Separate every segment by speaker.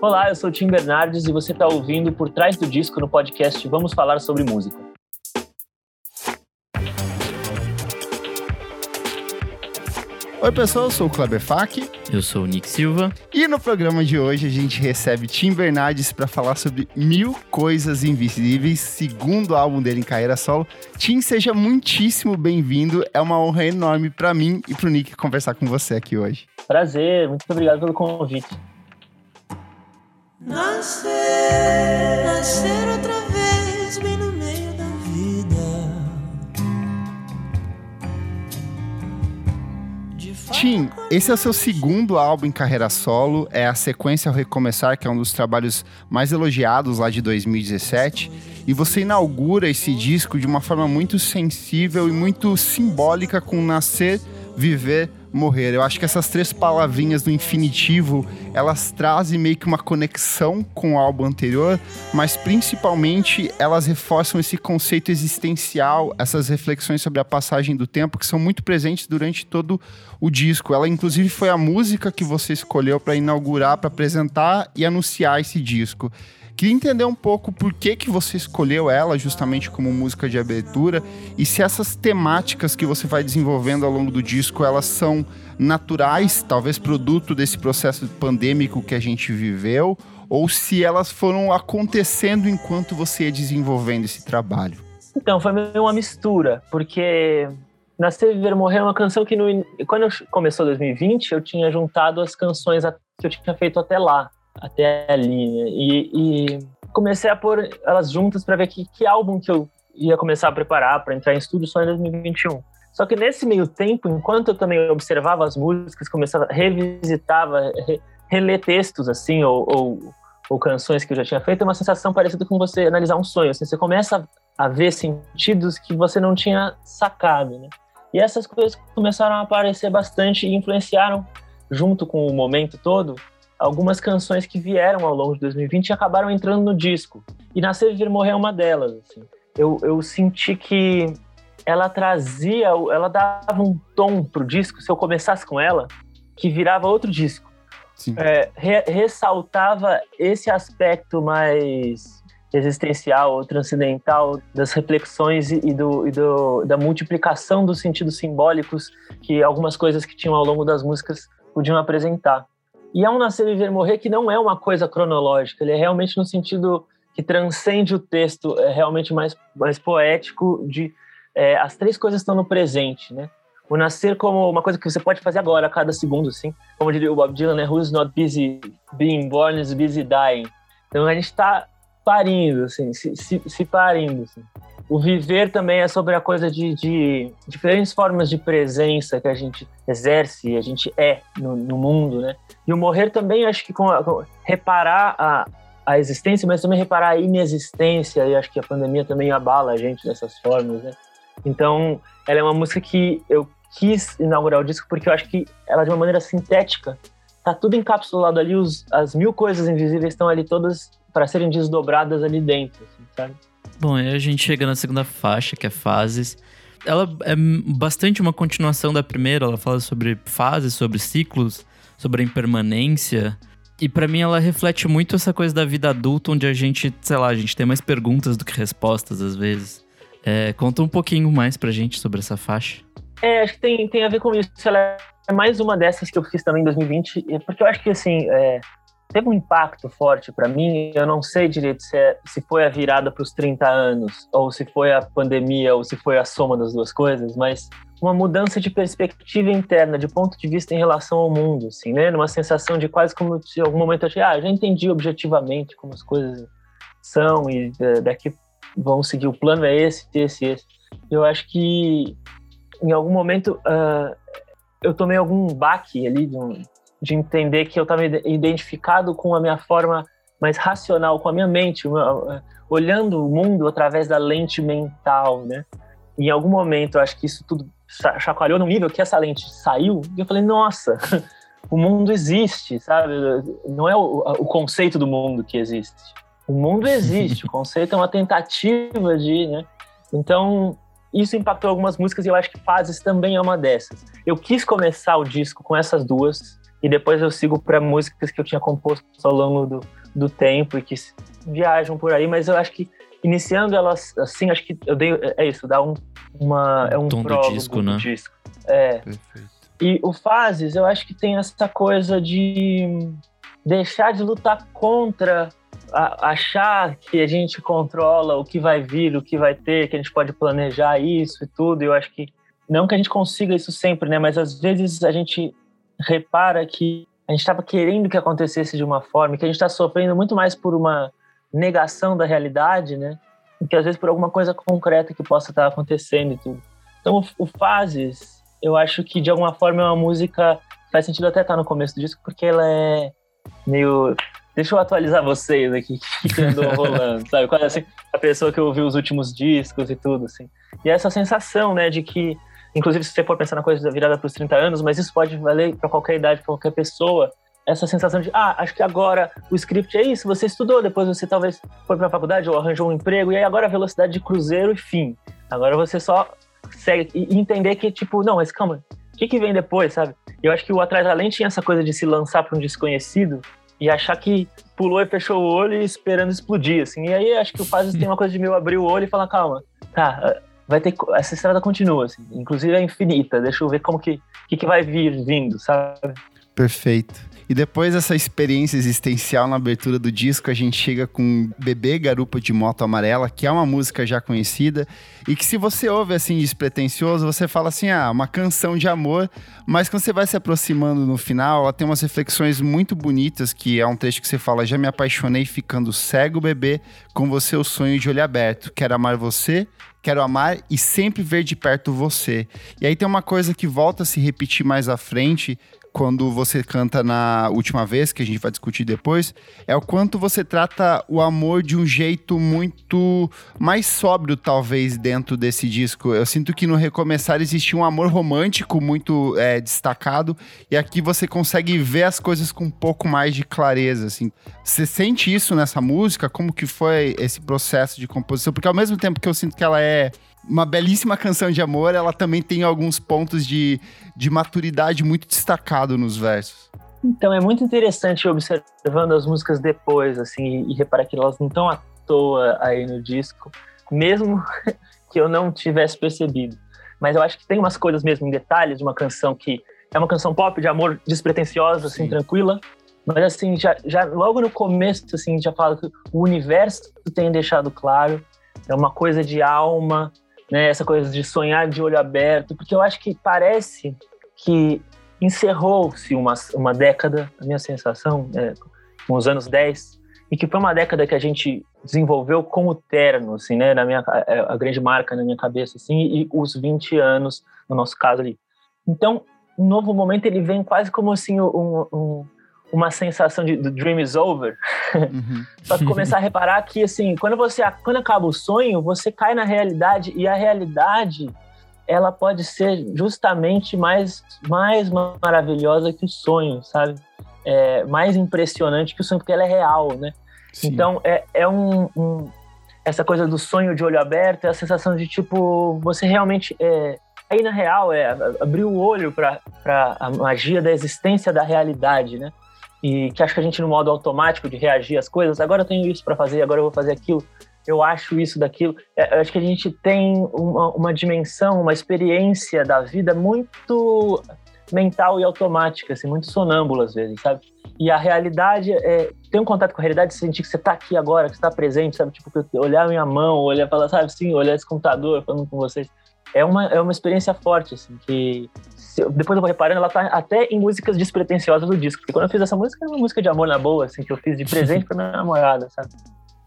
Speaker 1: Olá, eu sou o Tim Bernardes e você está ouvindo Por Trás do Disco no podcast Vamos Falar sobre Música.
Speaker 2: Oi, pessoal, eu sou o Kleber Fak.
Speaker 3: Eu sou o Nick Silva.
Speaker 2: E no programa de hoje a gente recebe Tim Bernardes para falar sobre Mil Coisas Invisíveis, segundo álbum dele em carreira solo. Tim, seja muitíssimo bem-vindo. É uma honra enorme para mim e para o Nick conversar com você aqui hoje.
Speaker 1: Prazer, muito obrigado pelo convite. Nascer, nascer outra vez, bem no meio da vida.
Speaker 2: Tim, esse é o seu segundo álbum em carreira solo, é a sequência ao Recomeçar, que é um dos trabalhos mais elogiados lá de 2017, e você inaugura esse disco de uma forma muito sensível e muito simbólica com Nascer, Viver, morrer. Eu acho que essas três palavrinhas do infinitivo, elas trazem meio que uma conexão com o álbum anterior, mas principalmente elas reforçam esse conceito existencial, essas reflexões sobre a passagem do tempo que são muito presentes durante todo o disco. Ela inclusive foi a música que você escolheu para inaugurar, para apresentar e anunciar esse disco. Queria entender um pouco por que, que você escolheu ela justamente como música de abertura e se essas temáticas que você vai desenvolvendo ao longo do disco, elas são naturais, talvez produto desse processo pandêmico que a gente viveu, ou se elas foram acontecendo enquanto você ia desenvolvendo esse trabalho.
Speaker 1: Então, foi meio uma mistura, porque Nascer, Viver, Morrer é uma canção que no, quando começou 2020, eu tinha juntado as canções que eu tinha feito até lá até ali, né? E, e, comecei a pôr elas juntas para ver que, que álbum que eu ia começar a preparar para entrar em estúdio só em 2021. Só que nesse meio tempo, enquanto eu também observava as músicas, começava, revisitava, re, reler textos assim, ou, ou, ou, canções que eu já tinha feito, é uma sensação parecida com você analisar um sonho. Assim, você começa a ver sentidos que você não tinha sacado, né? E essas coisas começaram a aparecer bastante e influenciaram, junto com o momento todo, algumas canções que vieram ao longo de 2020 e acabaram entrando no disco. E Nascer, Viver, Morrer é uma delas. Assim. Eu, eu senti que ela trazia, ela dava um tom pro disco, se eu começasse com ela, que virava outro disco. É, re, ressaltava esse aspecto mais existencial ou transcendental das reflexões e, do, e do, da multiplicação dos sentidos simbólicos que algumas coisas que tinham ao longo das músicas podiam apresentar. E é um nascer, viver morrer que não é uma coisa cronológica, ele é realmente no sentido que transcende o texto, é realmente mais, mais poético de é, as três coisas estão no presente, né? O nascer como uma coisa que você pode fazer agora, a cada segundo, assim. Como diria o Bob Dylan, né? Who's not busy being born is busy dying. Então a gente está parindo, assim, se, se, se parindo, assim. O viver também é sobre a coisa de, de, diferentes formas de presença que a gente exerce, a gente é no, no mundo, né? E o morrer também, acho que com, com reparar a, a existência, mas também reparar a inexistência, e acho que a pandemia também abala a gente dessas formas, né? Então, ela é uma música que eu quis inaugurar o disco porque eu acho que ela, de uma maneira sintética, tá tudo encapsulado ali, os, as mil coisas invisíveis estão ali todas para serem desdobradas ali dentro, assim, sabe?
Speaker 3: Bom, aí a gente chega na segunda faixa, que é Fases. Ela é bastante uma continuação da primeira, ela fala sobre fases, sobre ciclos, sobre a impermanência. E para mim ela reflete muito essa coisa da vida adulta, onde a gente, sei lá, a gente tem mais perguntas do que respostas às vezes. É, conta um pouquinho mais pra gente sobre essa faixa.
Speaker 1: É, acho que tem, tem a ver com isso. Ela é mais uma dessas que eu fiz também em 2020, porque eu acho que, assim, é, teve um impacto forte para mim. Eu não sei direito se, é, se foi a virada para os 30 anos, ou se foi a pandemia, ou se foi a soma das duas coisas, mas uma mudança de perspectiva interna, de ponto de vista em relação ao mundo, assim, né? Numa sensação de quase como se em algum momento eu achei, ah, já entendi objetivamente como as coisas são e é, daqui vão seguir o plano é esse, esse, esse. Eu acho que em algum momento uh, eu tomei algum baque ali de um, de entender que eu estava identificado com a minha forma mais racional, com a minha mente, eh, olhando o mundo através da lente mental, né? Em algum momento, eu acho que isso tudo chacoalhou no nível que essa lente saiu, e eu falei, nossa, o mundo existe, sabe? Não é o, o conceito do mundo que existe. O mundo existe, o conceito é uma tentativa de, né? Então, isso impactou algumas músicas e eu acho que Fases também é uma dessas. Eu quis começar o disco com essas duas, e depois eu sigo para músicas que eu tinha composto ao longo do, do tempo e que viajam por aí, mas eu acho que iniciando elas assim, acho que eu dei é isso, dá um uma é um
Speaker 3: tom do disco, né?
Speaker 1: disco. É. Perfeito. E o Fases, eu acho que tem essa coisa de deixar de lutar contra a, achar que a gente controla o que vai vir, o que vai ter, que a gente pode planejar isso e tudo. Eu acho que não que a gente consiga isso sempre, né? Mas às vezes a gente repara que a gente estava querendo que acontecesse de uma forma, que a gente está sofrendo muito mais por uma negação da realidade, né? Do que às vezes por alguma coisa concreta que possa estar acontecendo e tudo. Então, o, o Fases, eu acho que de alguma forma é uma música faz sentido até estar no começo do disco, porque ela é meio Deixa eu atualizar vocês aqui, que andou rolando, sabe? Quase assim, a pessoa que ouviu os últimos discos e tudo, assim. E essa sensação, né, de que, inclusive, se você for pensar na coisa da virada para os 30 anos, mas isso pode valer para qualquer idade, para qualquer pessoa, essa sensação de, ah, acho que agora o script é isso, você estudou, depois você talvez foi para a faculdade ou arranjou um emprego, e aí agora a velocidade de cruzeiro e fim. Agora você só segue e entender que, tipo, não, mas calma, o que, que vem depois, sabe? Eu acho que o Atrás Além tinha essa coisa de se lançar para um desconhecido, e achar que pulou e fechou o olho esperando explodir, assim. E aí acho que o Fazes tem uma coisa de meio abrir o olho e falar, calma, tá, vai ter essa estrada continua, assim. Inclusive é infinita. Deixa eu ver como que que, que vai vir vindo, sabe?
Speaker 2: Perfeito. E depois dessa experiência existencial na abertura do disco, a gente chega com Bebê Garupa de Moto Amarela, que é uma música já conhecida, e que se você ouve assim despretensioso, você fala assim, ah, uma canção de amor, mas quando você vai se aproximando no final, ela tem umas reflexões muito bonitas, que é um trecho que você fala, já me apaixonei ficando cego, bebê, com você o sonho de olho aberto, quero amar você, quero amar e sempre ver de perto você. E aí tem uma coisa que volta a se repetir mais à frente, quando você canta na última vez, que a gente vai discutir depois, é o quanto você trata o amor de um jeito muito mais sóbrio, talvez, dentro desse disco. Eu sinto que no Recomeçar existia um amor romântico muito é, destacado, e aqui você consegue ver as coisas com um pouco mais de clareza, assim. Você sente isso nessa música? Como que foi esse processo de composição? Porque ao mesmo tempo que eu sinto que ela é uma belíssima canção de amor, ela também tem alguns pontos de, de maturidade muito destacado nos versos.
Speaker 1: Então, é muito interessante observando as músicas depois, assim, e, reparar que elas não estão à toa aí no disco, mesmo que eu não tivesse percebido. Mas eu acho que tem umas coisas mesmo em detalhes de uma canção que é uma canção pop de amor despretensiosa, assim, Sim. tranquila, mas assim, já, já logo no começo, assim, já fala que o universo tem deixado claro, é uma coisa de alma, né? Essa coisa de sonhar de olho aberto, porque eu acho que parece que encerrou-se uma, uma década, a minha sensação, é, com os anos 10, e que foi uma década que a gente desenvolveu com o terno, assim, né? Na minha, é, a grande marca na minha cabeça, assim, e os 20 anos, no nosso caso ali. Então, um novo momento, ele vem quase como, assim, um, um uma sensação de the dream is over. Uhum. Só que começar a reparar que, assim, quando você quando acaba o sonho, você cai na realidade e a realidade ela pode ser justamente mais, mais maravilhosa que o sonho, sabe? É, mais impressionante que o sonho, porque ela é real, né? Sim. Então, é, é um, um, Essa coisa do sonho de olho aberto, é a sensação de, tipo, você realmente... É, aí, na real, é abrir o olho para a magia da existência da realidade, né? E que acho que a gente no modo automático de reagir às coisas, agora eu tenho isso para fazer, agora eu vou fazer aquilo, eu acho isso daquilo. É, acho que a gente tem uma, uma, dimensão, uma experiência da vida muito mental e automática, assim, muito sonâmbula às vezes, sabe? E a realidade é ter um contato com a realidade, sentir que você está aqui agora, que está presente, sabe? Tipo, olhar minha mão, olhar falar, sabe, sim, olhar esse computador falando com vocês é uma, é uma experiência forte, assim, que depois eu vou reparando, ela tá até em músicas despretensiosas do disco. Porque quando eu fiz essa música, é uma música de amor na boa, assim, que eu fiz de presente pra minha namorada, sabe?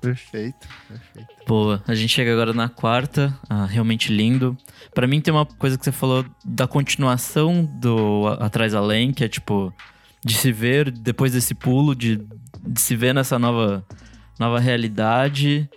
Speaker 2: Perfeito, perfeito.
Speaker 3: Boa. A gente chega agora na quarta, ah, realmente lindo. Para mim tem uma coisa que você falou da continuação do Atrás Além, que é tipo de se ver depois desse pulo, de, de se ver nessa nova nova realidade.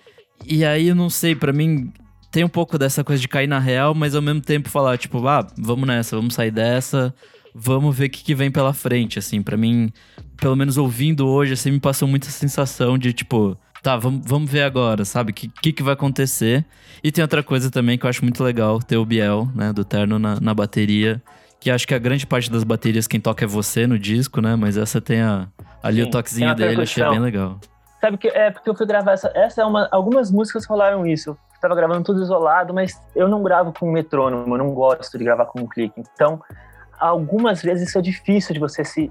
Speaker 3: E aí eu não sei, para mim tem um pouco dessa coisa de cair na real, mas ao mesmo tempo falar, tipo, ah, vamos nessa, vamos sair dessa, vamos ver o que, que vem pela frente, assim. para mim, pelo menos ouvindo hoje, assim, me passou muita sensação de, tipo, tá, vamos, vamos ver agora, sabe? O que, que, que, vai acontecer? E tem outra coisa também que eu acho muito legal, ter o Biel, né, do Terno na, na bateria, Que acho que a grande parte das baterias quem toca é você no disco, né? Mas essa tem a, ali Sim, o toquezinho dele, achei bem legal.
Speaker 1: Sabe que é porque eu fui gravar essa. Essa é uma. Algumas músicas falaram isso. Eu tava gravando tudo isolado, mas eu não gravo com metrônomo, eu não gosto de gravar com um clique. Então, algumas vezes isso é difícil de você se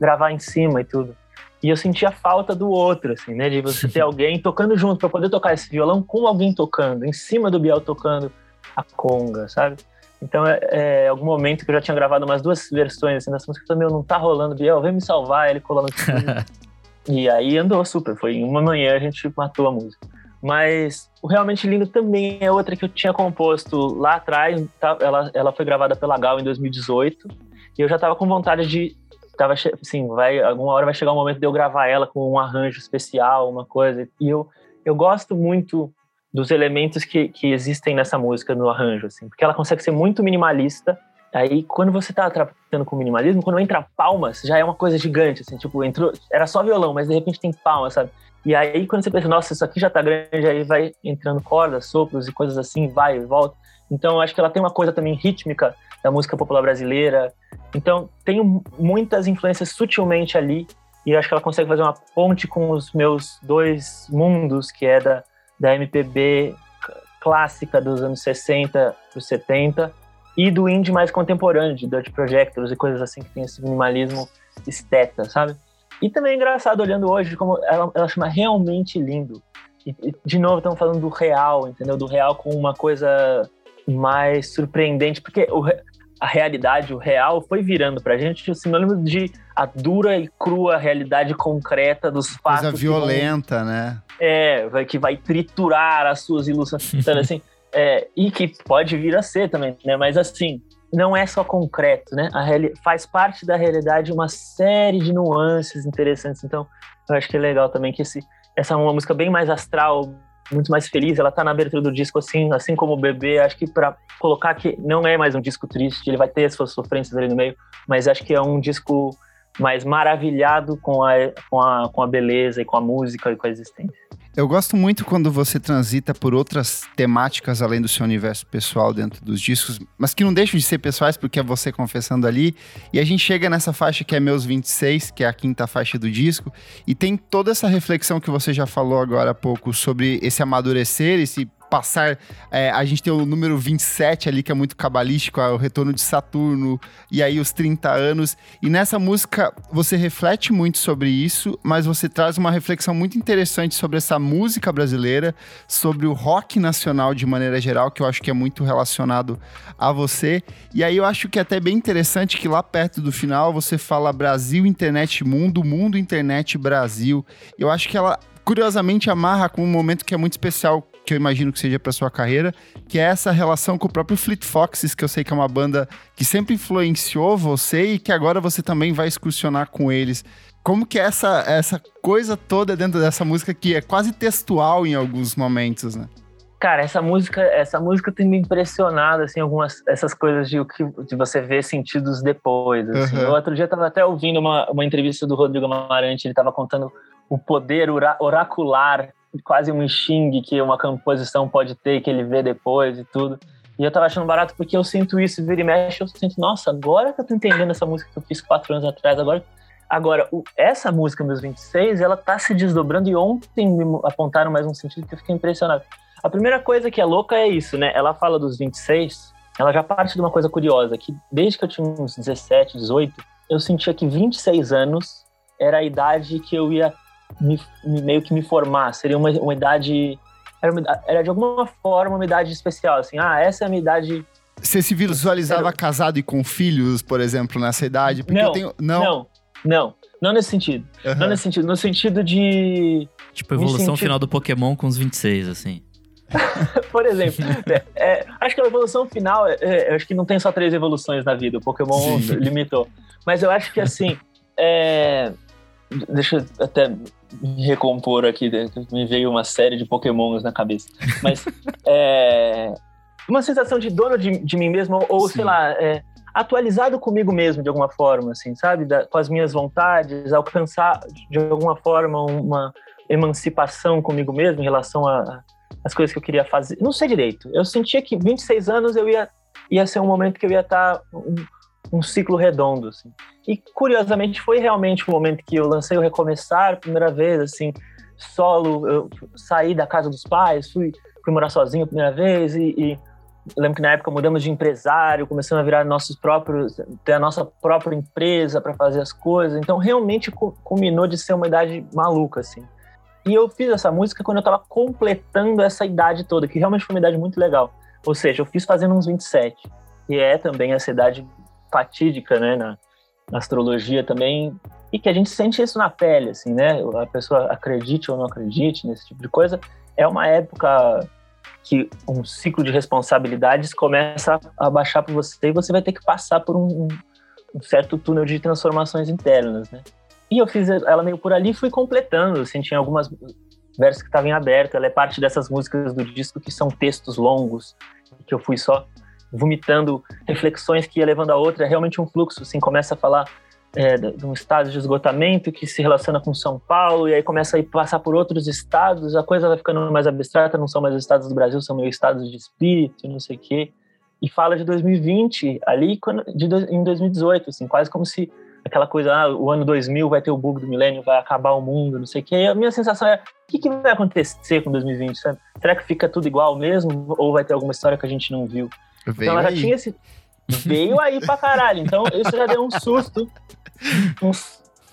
Speaker 1: gravar em cima e tudo. E eu sentia falta do outro, assim, né? De você ter alguém tocando junto, para poder tocar esse violão com alguém tocando, em cima do Biel tocando a conga, sabe? Então, é, é algum momento que eu já tinha gravado umas duas versões assim, dessa música, eu falei, meu, não tá rolando, Biel, vem me salvar, ele colou no E aí andou super, foi em uma manhã a gente matou a música. Mas o Realmente Lindo também é outra que eu tinha composto lá atrás, tá? ela, ela foi gravada pela Gal em 2018, e eu já tava com vontade de tava assim, vai alguma hora vai chegar um momento de eu gravar ela com um arranjo especial, uma coisa. E eu eu gosto muito dos elementos que, que existem nessa música no arranjo, assim, porque ela consegue ser muito minimalista. Aí, quando você tá trabalhando com minimalismo, quando entra palmas, já é uma coisa gigante, assim, tipo, entrou, era só violão, mas de repente tem palmas, sabe? E aí, quando você pensa, nossa, isso aqui já tá grande, aí vai entrando cordas, sopros e coisas assim, vai e volta. Então, acho que ela tem uma coisa também rítmica da música popular brasileira. Então, tem muitas influências sutilmente ali, e acho que ela consegue fazer uma ponte com os meus dois mundos, que é da, da MPB clássica dos anos 60 para 70 e do indie mais contemporâneo, de Dutch Projectors e coisas assim que tem esse minimalismo esteta, sabe? E também é engraçado olhando hoje como ela, ela chama realmente lindo. E, e de novo estamos falando do real, entendeu? Do real com uma coisa mais surpreendente, porque o, a realidade, o real, foi virando pra gente o sinônimo de a dura e crua realidade concreta dos fatos.
Speaker 2: Coisa violenta, vão, né?
Speaker 1: É, que vai triturar as suas ilusões. Então, assim, é, e que pode vir a ser também, né? Mas assim, não é só concreto, né? Faz parte da realidade uma série de nuances interessantes. Então, eu acho que é legal também que esse, essa é uma música bem mais astral, muito mais feliz. Ela tá na abertura do disco assim, assim como o bebê. Acho que para colocar que não é mais um disco triste, ele vai ter as suas sofrências ali no meio, mas acho que é um disco mais maravilhado com a, com a, com a beleza e com a música e com a existência.
Speaker 2: Eu gosto muito quando você transita por outras temáticas além do seu universo pessoal dentro dos discos, mas que não deixam de ser pessoais porque é você confessando ali. E a gente chega nessa faixa que é Meus 26, que é a quinta faixa do disco, e tem toda essa reflexão que você já falou agora há pouco sobre esse amadurecer, esse passar. É, a gente tem o número 27 ali, que é muito cabalístico, é o retorno de Saturno, e aí os 30 anos. E nessa música você reflete muito sobre isso, mas você traz uma reflexão muito interessante sobre essa música brasileira, sobre o rock nacional de maneira geral, que eu acho que é muito relacionado a você. E aí eu acho que é até bem interessante que lá perto do final você fala Brasil, internet, mundo, mundo, internet, Brasil. Eu acho que ela curiosamente amarra com um momento que é muito especial que eu imagino que seja para sua carreira, que é essa relação com o próprio Fleet Foxes, que eu sei que é uma banda que sempre influenciou você e que agora você também vai excursionar com eles. Como que é essa, essa coisa toda dentro dessa música que é quase textual em alguns momentos, né?
Speaker 1: Cara, essa música, essa música tem me impressionado, assim, algumas essas coisas de, de você ver sentidos depois. Assim. Uhum. Outro dia eu tava até ouvindo uma, uma entrevista do Rodrigo Amarante, ele tava contando o poder oracular quase um xing que uma composição pode ter, que ele vê depois e tudo. E eu tava achando barato porque eu sinto isso, vira e mexe, eu sinto, nossa, agora que eu tô entendendo essa música que eu fiz quatro anos atrás, agora. Agora, o, essa música, Meus 26, ela tá se desdobrando e ontem me apontaram mais um sentido que eu fiquei impressionado. A primeira coisa que é louca é isso, né? Ela fala dos 26, ela já parte de uma coisa curiosa, que desde que eu tinha uns 17, 18, eu sentia que 26 anos era a idade que eu ia me, me, meio que me formar. Seria uma, uma idade. Era, uma, era, de alguma forma uma idade especial, assim. Ah, essa é a minha idade.
Speaker 2: Você se visualizava casado e com filhos, por exemplo, nessa idade?
Speaker 1: Porque não, tenho... não, não, não, não nesse sentido. Uhum. Não nesse sentido. No sentido de.
Speaker 3: Tipo, a evolução final do Pokémon com os 26, assim.
Speaker 1: por exemplo, é, é, acho que a evolução final, é, é acho que não tem só três evoluções na vida, o Pokémon Sim. limitou. Mas eu acho que assim, é, deixa eu até me recompor aqui, me veio uma série de pokémons na cabeça. Mas é, uma sensação de dono de, de mim mesmo, ou Sim. sei lá, é, atualizado comigo mesmo de alguma forma, assim, sabe? Da, com as minhas vontades, alcançar de alguma forma uma emancipação comigo mesmo em relação às coisas que eu queria fazer. Não sei direito. Eu sentia que 26 anos eu ia, ia ser um momento que eu ia estar. Um, um ciclo redondo, assim. E curiosamente foi realmente o momento que eu lancei o Recomeçar, primeira vez, assim, solo, eu saí da casa dos pais, fui, fui morar sozinho a primeira vez e, e lembro que na época mudamos de empresário, começamos a virar nossos próprios, ter a nossa própria empresa para fazer as coisas. Então realmente culminou de ser uma idade maluca assim. E eu fiz essa música quando eu estava completando essa idade toda, que realmente foi uma idade muito legal. Ou seja, eu fiz fazendo uns 27, que é também essa idade fatídica, né, na, na astrologia também, e que a gente sente isso na pele, assim, né? A pessoa acredite ou não acredite nesse tipo de coisa. É uma época que um ciclo de responsabilidades começa a baixar para você e você vai ter que passar por um, um, certo túnel de transformações internas, né? E eu fiz ela meio por ali e fui completando, assim, tinha algumas versos que estavam em aberto, ela é parte dessas músicas do disco que são textos longos, que eu fui só vomitando reflexões que ia levando a outra, é realmente um fluxo, assim, começa a falar é, de um estado de esgotamento que se relaciona com São Paulo e aí começa a ir passar por outros estados, a coisa vai ficando mais abstrata, não são mais estados do Brasil, são meio estados de espírito, não sei o quê. E fala de 2020, ali quando, de, em 2018, assim, quase como se aquela coisa, ah, o ano 2000 vai ter o bug do milênio, vai acabar o mundo, não sei o quê. E a minha sensação é, o que, que vai acontecer com 2020, sabe? Será que fica tudo igual mesmo? Ou vai ter alguma história que a gente não viu?
Speaker 2: Veio
Speaker 1: então ela já
Speaker 2: aí.
Speaker 1: tinha esse... Veio aí pra caralho. Então isso já deu um susto um,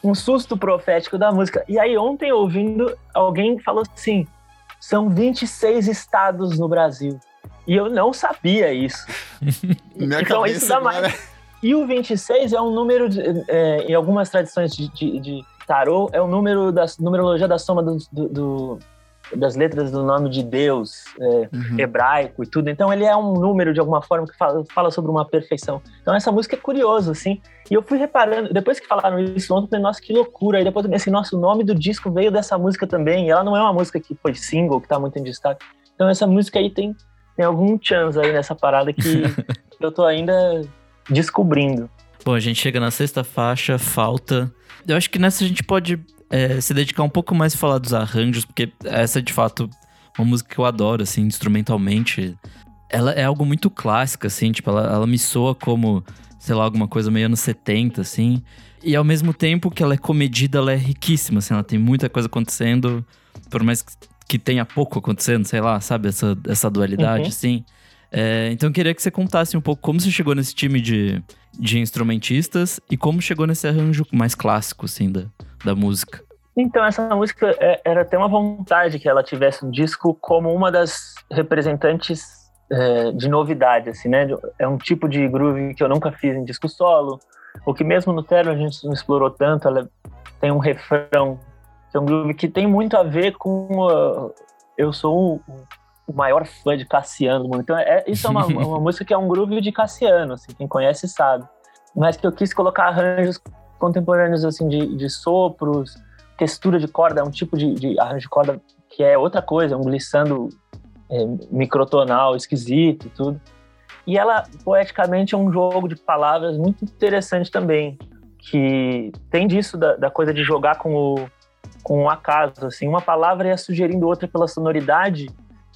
Speaker 1: um susto profético da música. E aí, ontem, ouvindo, alguém falou assim: são 26 estados no Brasil. E eu não sabia isso.
Speaker 2: Minha
Speaker 1: então, isso dá
Speaker 2: agora-
Speaker 1: mais. E o 26 é um número, de, é, em algumas tradições de, de, de tarô, é o número da numerologia da soma do, do- do- das letras do nome de Deus. é,
Speaker 2: Uhum.
Speaker 1: hebraico e tudo. Então ele é um número de alguma forma que fala, fala sobre uma perfeição. Então essa música é curiosa, assim. E eu fui reparando, depois que falaram isso ontem, eu falei, nossa, que loucura. Aí depois eu pensei, nossa, o nome do disco veio dessa música também. E ela não é uma música que foi single, que tá muito em destaque. Então essa música aí tem, tem algum chance aí nessa parada que eu tô ainda descobrindo.
Speaker 3: Bom, a gente chega na sexta faixa, falta. Eu acho que nessa a gente pode é, se dedicar um pouco mais a falar dos arranjos, porque essa é de fato uma música que eu adoro, assim, instrumentalmente. Ela é algo muito clássico, assim, tipo, ela, ela me soa como, sei lá, alguma coisa meio anos 70, assim. E ao mesmo tempo que ela é comedida, ela é riquíssima, assim, ela tem muita coisa acontecendo, por mais que, que tenha pouco acontecendo, sei lá, sabe, essa, essa dualidade,
Speaker 1: Uhum.
Speaker 3: assim. É, então eu queria que você contasse um pouco como você chegou nesse time de, de instrumentistas e como chegou nesse arranjo mais clássico, assim, da, da música.
Speaker 1: Então, essa música é- era até uma vontade que ela tivesse um disco como uma das representantes é, de novidade, assim, né? É um tipo de groove que eu nunca fiz em disco solo, ou que mesmo no Terno a gente não explorou tanto. Ela tem um refrão, que é um groove que tem muito a ver com. uh, eu sou o, o maior fã de Cassiano do mundo. Então, é, isso é uma, uma música que é um groove de Cassiano, assim, quem conhece sabe. Mas que eu quis colocar arranjos contemporâneos, assim, de, de sopros, textura de corda, é um tipo de, de arranjo de corda que é outra coisa, um glissando é, microtonal, esquisito e tudo. E ela, poeticamente, é um jogo de palavras muito interessante também, que tem disso da, da coisa de jogar com o, com acaso, assim, uma palavra ia sugerindo outra pela sonoridade,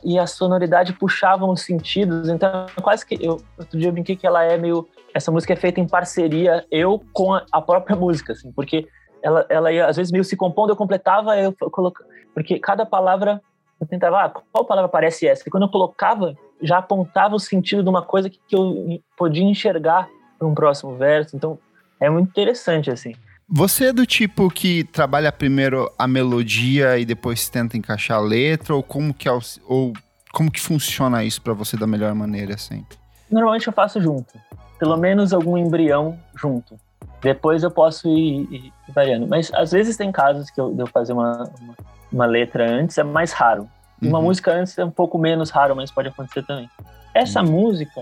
Speaker 1: e a sonoridade puxavam os sentidos, então quase que, eu, outro dia eu brinquei que ela é meio, essa música é feita em parceria, eu com a, própria música, assim, porque ela, ela ia, às vezes, meio se compondo, eu completava, eu colocava. Porque cada palavra, eu tentava, ah, qual palavra parece essa? E quando eu colocava, já apontava o sentido de uma coisa que, que eu podia enxergar para um próximo verso. Então, é muito interessante, assim.
Speaker 2: Você é do tipo que trabalha primeiro a melodia e depois tenta encaixar a letra, ou como que, é ou como que funciona isso pra você da melhor maneira, assim?
Speaker 1: Normalmente eu faço junto. Pelo menos algum embrião junto. Depois eu posso ir, ir variando. Mas às vezes tem casos que eu devo fazer uma, uma, uma letra antes, é mais raro. Uma
Speaker 2: Uhum.
Speaker 1: música antes é um pouco menos raro, mas pode acontecer também. Essa música,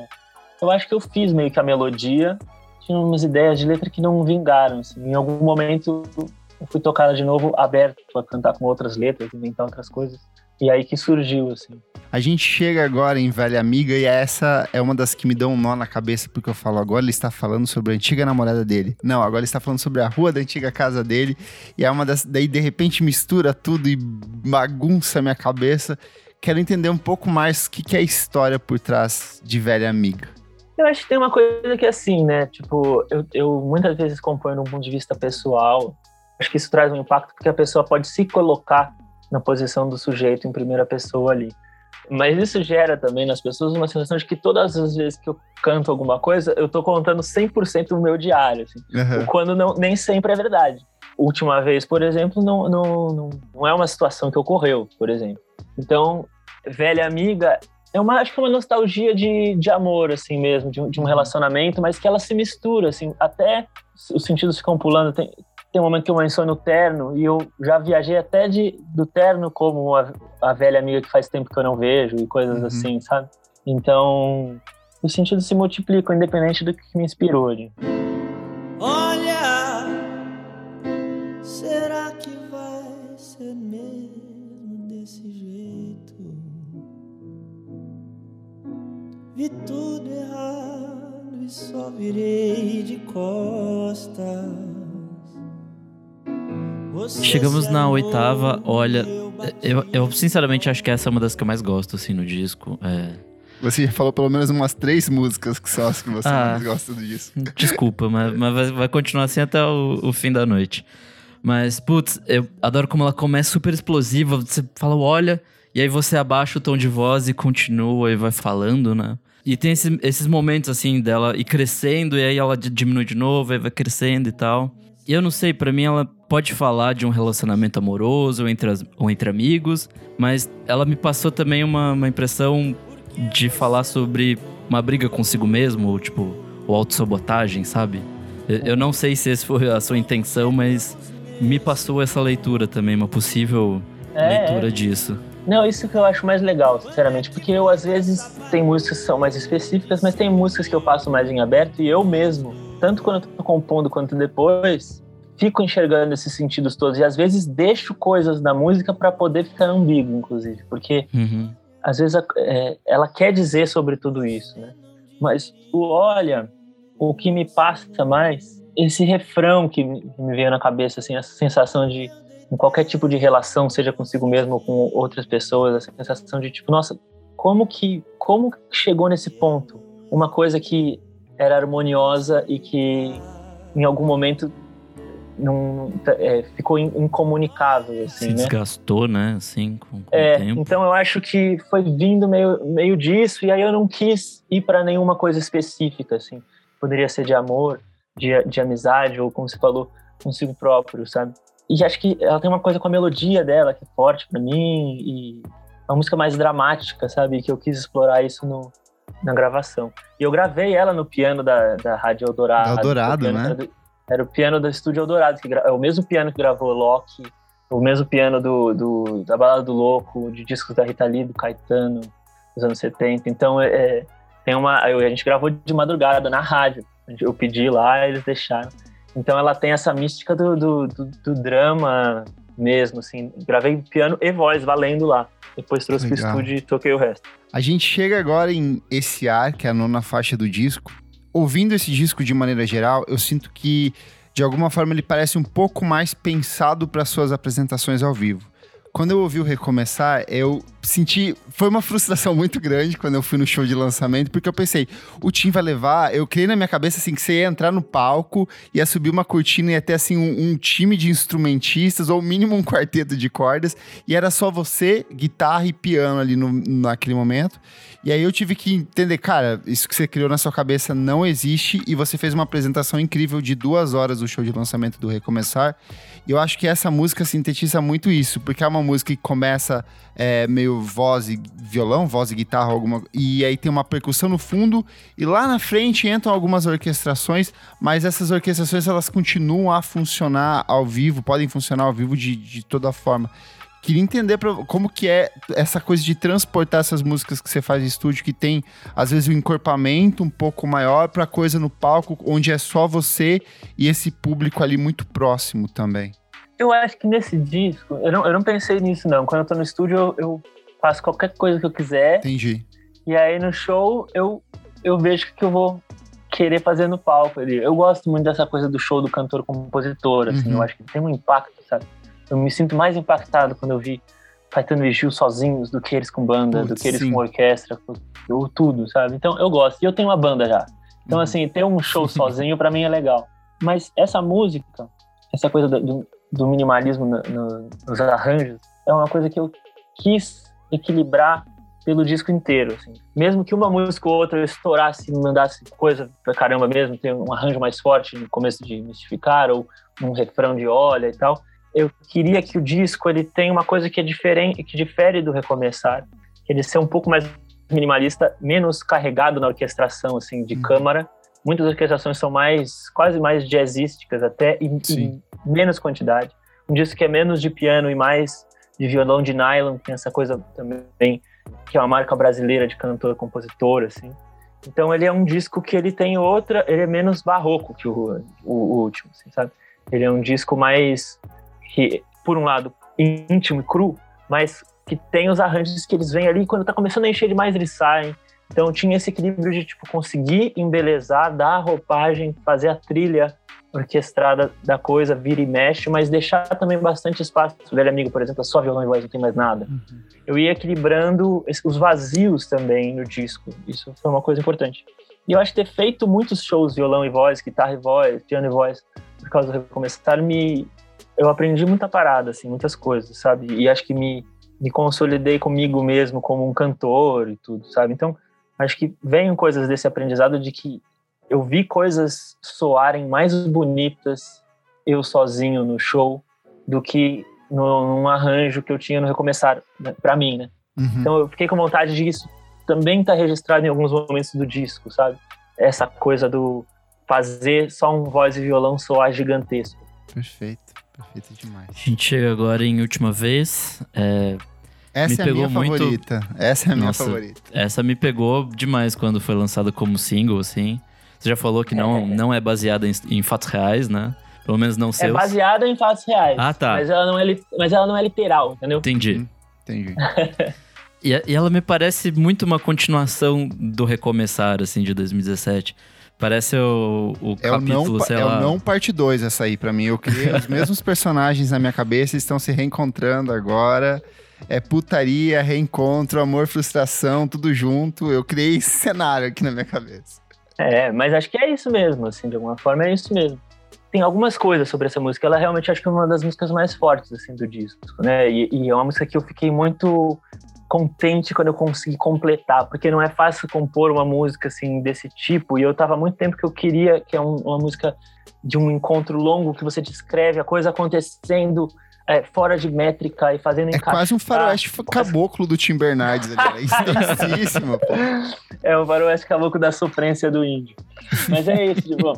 Speaker 1: eu acho que eu fiz meio que a melodia, tinha umas ideias de letra que não vingaram. assim. Em algum momento eu fui tocar de novo aberto a cantar com outras letras, inventar outras coisas. E aí que surgiu, assim.
Speaker 2: A gente chega agora em Velha Amiga e essa é uma das que me dão um nó na cabeça porque eu falo, agora ele está falando sobre a antiga namorada dele. Não, agora ele está falando sobre a rua da antiga casa dele e é uma das. Daí de repente mistura tudo e bagunça a minha cabeça. Quero entender um pouco mais o que, que é a história por trás de Velha Amiga.
Speaker 1: Eu acho que tem uma coisa que é assim, né? Tipo, eu, eu muitas vezes componho num ponto de vista pessoal. Acho que isso traz um impacto porque a pessoa pode se colocar na posição do sujeito em primeira pessoa ali. Mas isso gera também nas pessoas uma sensação de que todas as vezes que eu canto alguma coisa, eu tô contando 100% do meu diário, assim. uhum. quando não, nem sempre é verdade. Última vez, por exemplo, não, não, não, é uma situação que ocorreu, por exemplo. Então, velha amiga é uma, acho que é uma nostalgia de, de amor, assim mesmo, de, de um relacionamento, mas que ela se mistura, assim, até os sentidos ficam pulando. Tem, tem um momento que eu menciono o terno e eu já viajei até de, do terno como a, a velha amiga que faz tempo que eu não vejo e coisas uhum. assim, sabe? Então, os sentidos se multiplicam, independente do que me inspirou. De. Olha, será que vai ser mesmo desse jeito? Vi tudo errado e só virei de costas.
Speaker 3: Chegamos na oitava, olha, eu, eu sinceramente acho que essa é uma das que eu mais gosto, assim, no disco. É...
Speaker 2: Você falou pelo menos umas três músicas que são as que você ah, mais gosta do disco.
Speaker 3: Desculpa, mas, mas vai, vai, continuar assim até o, o, fim da noite. Mas, putz, eu adoro como ela começa super explosiva. Você fala, olha, e aí você abaixa o tom de voz e continua e vai falando, né? E tem esse, esses momentos, assim, dela ir crescendo e aí ela diminui de novo, aí vai crescendo e tal. E eu não sei, para mim ela pode falar de um relacionamento amoroso ou entre, as, ou entre amigos, mas ela me passou também uma, uma impressão de falar sobre uma briga consigo mesmo, ou tipo, ou autossabotagem, sabe? Eu, eu não sei se essa foi a sua intenção, mas me passou essa leitura também, uma possível é, leitura é. disso.
Speaker 1: Não, isso que eu acho mais legal, sinceramente, porque eu às vezes tem músicas que são mais específicas, mas tem músicas que eu passo mais em aberto e eu mesmo, tanto quando eu tô compondo quanto depois, fico enxergando esses sentidos todos e às vezes deixo coisas da música para poder ficar ambíguo, inclusive, porque uhum. às vezes é, ela quer dizer sobre tudo isso, né? Mas o olha, o que me passa mais, esse refrão que me, veio na cabeça, assim, essa sensação de em qualquer tipo de relação, seja consigo mesmo ou com outras pessoas, essa sensação de tipo, nossa, como que como chegou nesse ponto? Uma coisa que era harmoniosa e que em algum momento não é, ficou incomunicável assim,
Speaker 3: se né? desgastou né assim com, com
Speaker 1: é, então eu acho que foi vindo meio meio disso e aí eu não quis ir para nenhuma coisa específica assim poderia ser de amor de, de amizade ou como você falou consigo próprio sabe e acho que ela tem uma coisa com a melodia dela que é forte para mim e é uma música mais dramática sabe que eu quis explorar isso no na gravação. E eu gravei ela no piano da, da Rádio Eldorado.
Speaker 2: Eldorado, né?
Speaker 1: Era o piano do Estúdio Eldorado, que é o mesmo piano que gravou Loki, o mesmo piano do, do, da Balada do Louco, de discos da Rita Lee, do Caetano, dos anos 70. Então, é, é, tem uma, a gente gravou de madrugada na rádio. Eu pedi lá, eles deixaram. Então, ela tem essa mística do, do, do, do drama mesmo, assim. Gravei piano e voz valendo lá. Depois trouxe Legal. pro estúdio e toquei o resto.
Speaker 2: A gente chega agora em Esse Ar, que é a nona faixa do disco ouvindo esse disco de maneira geral, eu sinto que de alguma forma ele parece um pouco mais pensado para suas apresentações ao vivo. Quando eu ouvi o Recomeçar, eu senti. Foi uma frustração muito grande quando eu fui no show de lançamento, porque eu pensei, o Tim vai levar. Eu criei na minha cabeça assim que você ia entrar no palco, ia subir uma cortina e ter assim um, um time de instrumentistas, ou mínimo um quarteto de cordas, e era só você, guitarra e piano ali no, naquele momento. E aí eu tive que entender, cara, isso que você criou na sua cabeça não existe, e você fez uma apresentação incrível de duas horas do show de lançamento do Recomeçar. E eu acho que essa música sintetiza muito isso, porque é uma música que começa é, meio voz e violão, voz e guitarra, alguma, e aí tem uma percussão no fundo, e lá na frente entram algumas orquestrações, mas essas orquestrações elas continuam a funcionar ao vivo, podem funcionar ao vivo de, de toda forma. Queria entender pra, como que é essa coisa de transportar essas músicas que você faz em estúdio, que tem, às vezes, um encorpamento um pouco maior para coisa no palco, onde é só você e esse público ali muito próximo também.
Speaker 1: Eu acho que nesse disco, eu não, eu não pensei nisso, não. Quando eu tô no estúdio, eu, eu faço qualquer coisa que eu quiser.
Speaker 2: Entendi.
Speaker 1: E aí no show, eu, eu vejo o que eu vou querer fazer no palco ali. Eu gosto muito dessa coisa do show do cantor-compositor, assim. Uhum. Eu acho que tem um impacto, sabe? eu me sinto mais impactado quando eu vi Caetano e Gil sozinhos do que eles com banda,
Speaker 2: Putz,
Speaker 1: do que eles
Speaker 2: sim.
Speaker 1: com orquestra, ou tudo, sabe? Então eu gosto. E eu tenho uma banda já. Então,
Speaker 2: Uhum.
Speaker 1: assim, ter um show sozinho pra mim é legal. Mas essa música, essa coisa do, do- do minimalismo no- no- nos arranjos, é uma coisa que eu quis equilibrar pelo disco inteiro, assim. Mesmo que uma música ou outra eu estourasse, mandasse coisa pra caramba mesmo, ter um arranjo mais forte no começo de Mistificar, ou um refrão de Olha e tal, eu queria que o disco ele tenha uma coisa que é diferente, que difere do Recomeçar, que ele ser um pouco mais minimalista, menos carregado na orquestração assim de
Speaker 2: Uhum.
Speaker 1: câmara. Muitas orquestrações são mais quase mais jazzísticas até e, e menos quantidade. Um disco que é menos de piano e mais de violão de nylon, tem essa coisa também que é uma marca brasileira de cantor compositor assim. Então ele é um disco que ele tem outra, ele é menos barroco que o, o, o último, assim, sabe? Ele é um disco mais que, por um lado, íntimo e cru, mas que tem os arranjos que eles vêm ali, quando tá começando a encher demais, eles saem. Então tinha esse equilíbrio de tipo conseguir embelezar, dar a roupagem, fazer a trilha orquestrada da coisa, vira e mexe, mas deixar também bastante espaço. O velho amigo, por exemplo, é só violão e voz, não tem mais nada. Eu ia equilibrando os vazios também no disco. Isso foi uma coisa importante. E eu acho que ter feito muitos shows violão e voz, guitarra e voz, piano e voz, por causa do recomeçar, me eu aprendi muita parada, assim, muitas coisas, sabe? E acho que me, me consolidei comigo mesmo como um cantor e tudo, sabe? Então, acho que vem coisas desse aprendizado de que eu vi coisas soarem mais bonitas eu sozinho no show do que no, num arranjo que eu tinha no recomeçar, né, para mim, né?
Speaker 2: Uhum.
Speaker 1: Então eu fiquei com vontade de isso também tá registrado em alguns momentos do disco, sabe? Essa coisa do fazer só um voz e violão soar gigantesco.
Speaker 2: Perfeito, perfeito demais.
Speaker 3: A gente chega agora em última vez. É,
Speaker 2: Essa
Speaker 3: Me
Speaker 2: é a
Speaker 3: pegou
Speaker 2: minha
Speaker 3: muito-
Speaker 2: favorita. Essa é a minha
Speaker 3: Nossa,
Speaker 2: favorita.
Speaker 3: essa me pegou demais quando foi lançada como single, assim. Você já falou que não,
Speaker 1: É.
Speaker 3: não é baseada em, em fatos reais, né? Pelo menos não
Speaker 1: É
Speaker 3: seus.
Speaker 1: baseada em fatos reais.
Speaker 3: Ah, tá.
Speaker 1: Mas ela não é, mas ela não é literal, entendeu?
Speaker 3: Entendi.
Speaker 2: Uhum. Entendi.
Speaker 3: E, e ela me parece muito uma continuação do Recomeçar, assim, de 2017. Parece o, o
Speaker 2: É o, não,
Speaker 3: capítulo, sei
Speaker 2: é
Speaker 3: lá.
Speaker 2: o não parte 2 essa aí pra mim. Eu criei os mesmos personagens na minha cabeça e estão se reencontrando agora. É putaria, reencontro, amor, frustração, tudo junto. Eu criei esse cenário aqui na minha cabeça.
Speaker 1: É, mas acho que é isso mesmo, assim, de alguma forma é isso mesmo. Tem algumas coisas sobre essa música, ela realmente acho que é uma das músicas mais fortes, assim, do disco, né? E, e é uma música que eu fiquei muito contente quando eu consegui completar, porque não é fácil compor uma música, assim, desse tipo, e eu tava há muito tempo que eu queria, que é um- uma música de um encontro longo, que você descreve a coisa acontecendo é, fora de métrica e fazendo
Speaker 2: É quase um faroeste caboclo do Tim Bernardes ali. É extensíssimo, pô.
Speaker 1: É o faroeste caboclo da sofrência do índio. Mas é isso, tipo,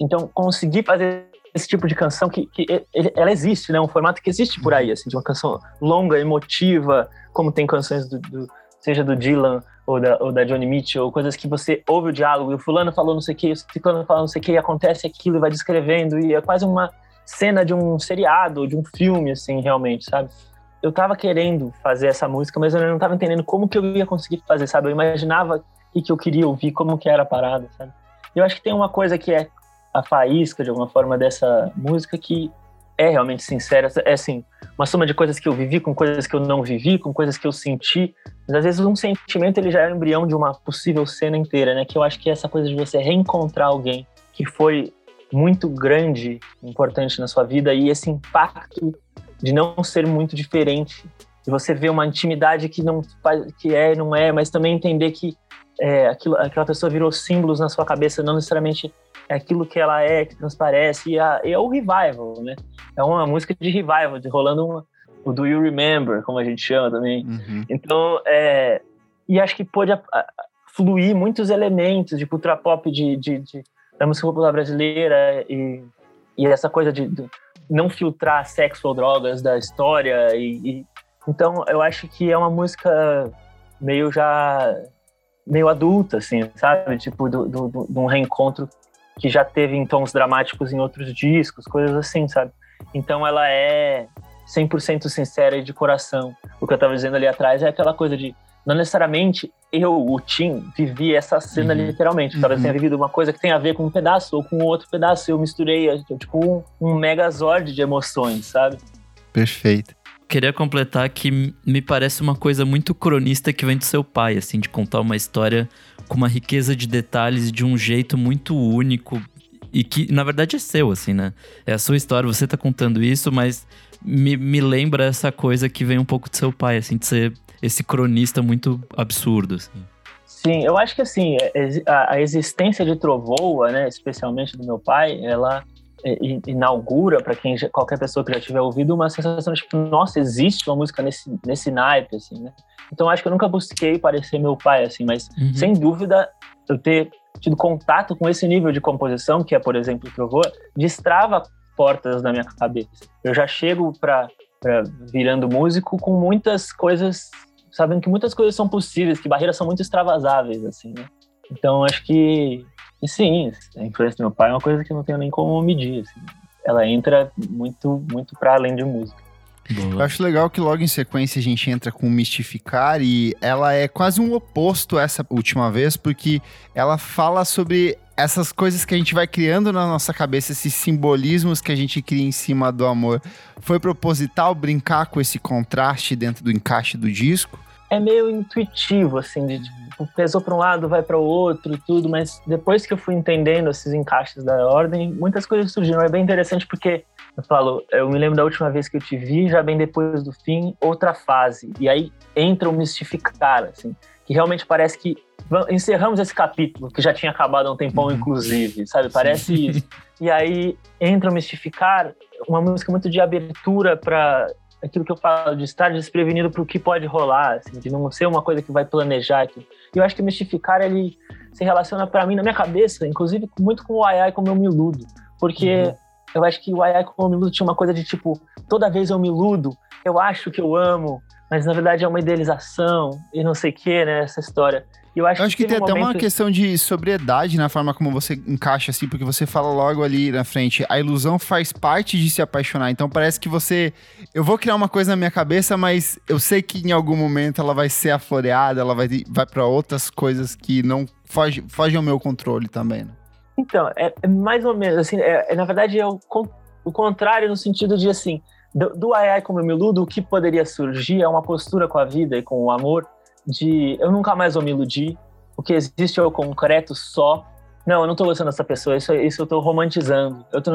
Speaker 1: então conseguir fazer esse tipo de canção que, que ela existe, né? Um formato que existe por aí, assim, de uma canção longa, emotiva, como tem canções do, do- seja do Dylan ou da, ou da Johnny Mitchell, ou coisas que você ouve o diálogo e o fulano falou não sei o que, o ciclano falou não sei o que, e acontece aquilo e vai descrevendo e é quase uma cena de um seriado, de um filme, assim, realmente, sabe? Eu tava querendo fazer essa música, mas eu não tava entendendo como que eu ia conseguir fazer, sabe? Eu imaginava o que eu queria ouvir, como que era a parada, sabe? Eu acho que tem uma coisa que é a faísca, de alguma forma, dessa música que é realmente sincera. É, assim, uma soma de coisas que eu vivi com coisas que eu não vivi, com coisas que eu senti. Mas, às vezes, um sentimento, ele já é o embrião de uma possível cena inteira, né? Que eu acho que é essa coisa de você reencontrar alguém que foi muito grande, importante na sua vida e esse impacto de não ser muito diferente, de você ver uma intimidade que não faz, que é não é, mas também entender que é, aquilo, aquela pessoa virou símbolos na sua cabeça, não necessariamente é aquilo que ela é, que transparece, e, a, e é o revival, né? É uma música de revival, de rolando uma, o Do You Remember, como a gente chama também.
Speaker 2: Uhum.
Speaker 1: Então, é, e acho que pôde a- a- fluir muitos elementos de cultura pop de, de, de- da música popular brasileira e, e essa coisa de, de não filtrar sexo ou drogas da história. E, e- então, eu acho que é uma música meio já meio adulta, assim, sabe? Tipo, do, do, de um reencontro que já teve em tons dramáticos em outros discos, coisas assim, sabe? Então ela é 100% sincera e de coração. O que eu tava dizendo ali atrás é aquela coisa de não necessariamente eu, o Tim, vivi essa cena
Speaker 2: Uhum.
Speaker 1: literalmente. Talvez
Speaker 2: Uhum.
Speaker 1: tenha vivido uma coisa que tem a ver com um pedaço ou com outro pedaço. Eu misturei, tipo, um, um megazord de emoções, sabe?
Speaker 2: Perfeito.
Speaker 3: queria completar que me parece uma coisa muito cronista que vem do seu pai, assim, de contar uma história com uma riqueza de detalhes de um jeito muito único e que, na verdade, é seu, assim, né? É a sua história, você tá contando isso, mas me, me lembra essa coisa que vem um pouco do seu pai, assim, de ser esse cronista muito absurdo, assim.
Speaker 1: Sim, eu acho que assim, é, a, existência de Trovoa, né, especialmente do meu pai, ela é, inaugura para quem qualquer pessoa que já tiver ouvido uma sensação de tipo, nossa, existe uma música nesse nesse naipe assim, né? Então acho que eu nunca busquei parecer meu pai assim, mas uhum. sem dúvida eu ter tido contato com esse nível de composição, que é, por exemplo, Trovoa, destrava portas na minha cabeça. Eu já chego para virando músico com muitas coisas sabendo que muitas coisas são possíveis, que barreiras são muito extravasáveis, assim, né? Então, acho que, e sim, a influência do meu pai é uma coisa que eu não tenho nem como medir, assim. Ela entra muito, muito para além de música.
Speaker 2: Eu acho legal que logo em sequência a gente entra com Mistificar e ela é quase um oposto essa última vez, porque ela fala sobre essas coisas que a gente vai criando na nossa cabeça, esses simbolismos que a gente cria em cima do amor. Foi proposital brincar com esse contraste dentro do encaixe do disco?
Speaker 1: é meio intuitivo, assim, de tipo, pesou para um lado, vai para o outro tudo, mas depois que eu fui entendendo esses encaixes da ordem, muitas coisas surgiram. É bem interessante porque, eu falo, eu me lembro da última vez que eu te vi, já bem depois do fim, outra fase. E aí entra o mistificar, assim, que realmente parece que encerramos esse capítulo, que já tinha acabado há um tempão, uhum. inclusive, sabe? Parece Sim. isso. E aí entra o mistificar, uma música muito de abertura para aquilo que eu falo, de estar desprevenido para o que pode rolar, assim, de não ser uma coisa que vai planejar aqui. E eu acho que mistificar, ele se relaciona para mim, na minha cabeça, inclusive muito com o ai ai como eu me iludo. Porque uhum. eu acho que o ai ai como eu me iludo tinha uma coisa de tipo, toda vez eu me iludo, eu acho que eu amo, mas na verdade é uma idealização e não sei o que, né, essa história.
Speaker 2: Eu acho, eu acho que, que tem um até momento... uma questão de sobriedade na forma como você encaixa, assim, porque você fala logo ali na frente, a ilusão faz parte de se apaixonar. Então parece que você. Eu vou criar uma coisa na minha cabeça, mas eu sei que em algum momento ela vai ser afloreada, ela vai, vai para outras coisas que não fogem foge ao meu controle também. Né?
Speaker 1: Então, é, é, mais ou menos, assim, é, é na verdade é o, o contrário no sentido de assim. Do, do ai ai como eu me iludo, o que poderia surgir é uma postura com a vida e com o amor de eu nunca mais vou me iludir, o que existe é o concreto só. Não, eu não tô gostando dessa pessoa, isso, isso eu tô romantizando. Eu tô...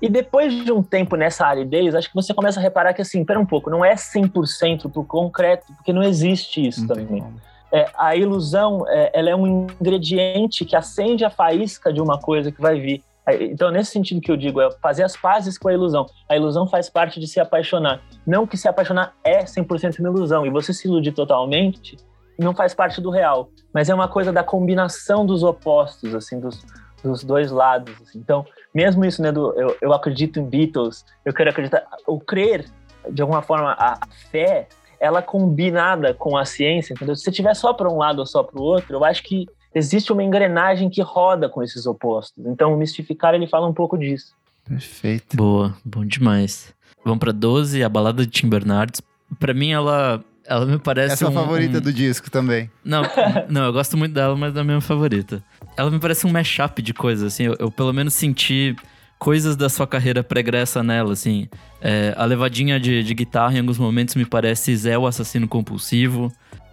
Speaker 1: E depois de um tempo nessa aridez, acho que você começa a reparar que assim, pera um pouco, não é 100% pro concreto, porque não existe isso não também. É, a ilusão, é, ela é um ingrediente que acende a faísca de uma coisa que vai vir. Então, nesse sentido que eu digo, é fazer as pazes com a ilusão. A ilusão faz parte de se apaixonar. Não que se apaixonar é 100% uma ilusão. E você se iludir totalmente não faz parte do real. Mas é uma coisa da combinação dos opostos, assim, dos, dos dois lados. Assim. Então, mesmo isso, né, do, eu, eu acredito em Beatles, eu quero acreditar. O crer, de alguma forma, a, fé, ela combinada com a ciência, entendeu? Se você tiver só para um lado ou só para o outro, eu acho que existe uma engrenagem que roda com esses opostos. Então, o Mistificar, ele fala um pouco disso.
Speaker 2: Perfeito.
Speaker 3: Boa, bom demais. Vamos para 12, a balada de Tim Bernardes. Para mim, ela ela me parece
Speaker 2: Essa é
Speaker 3: a
Speaker 2: favorita
Speaker 3: um...
Speaker 2: do disco também.
Speaker 3: Não, não, eu gosto muito dela, mas não é a minha favorita. Ela me parece um mashup de coisas, assim. Eu, eu pelo menos senti coisas da sua carreira pregressa nela, assim. É, a levadinha de, de, guitarra em alguns momentos me parece Zé o Assassino Compulsivo.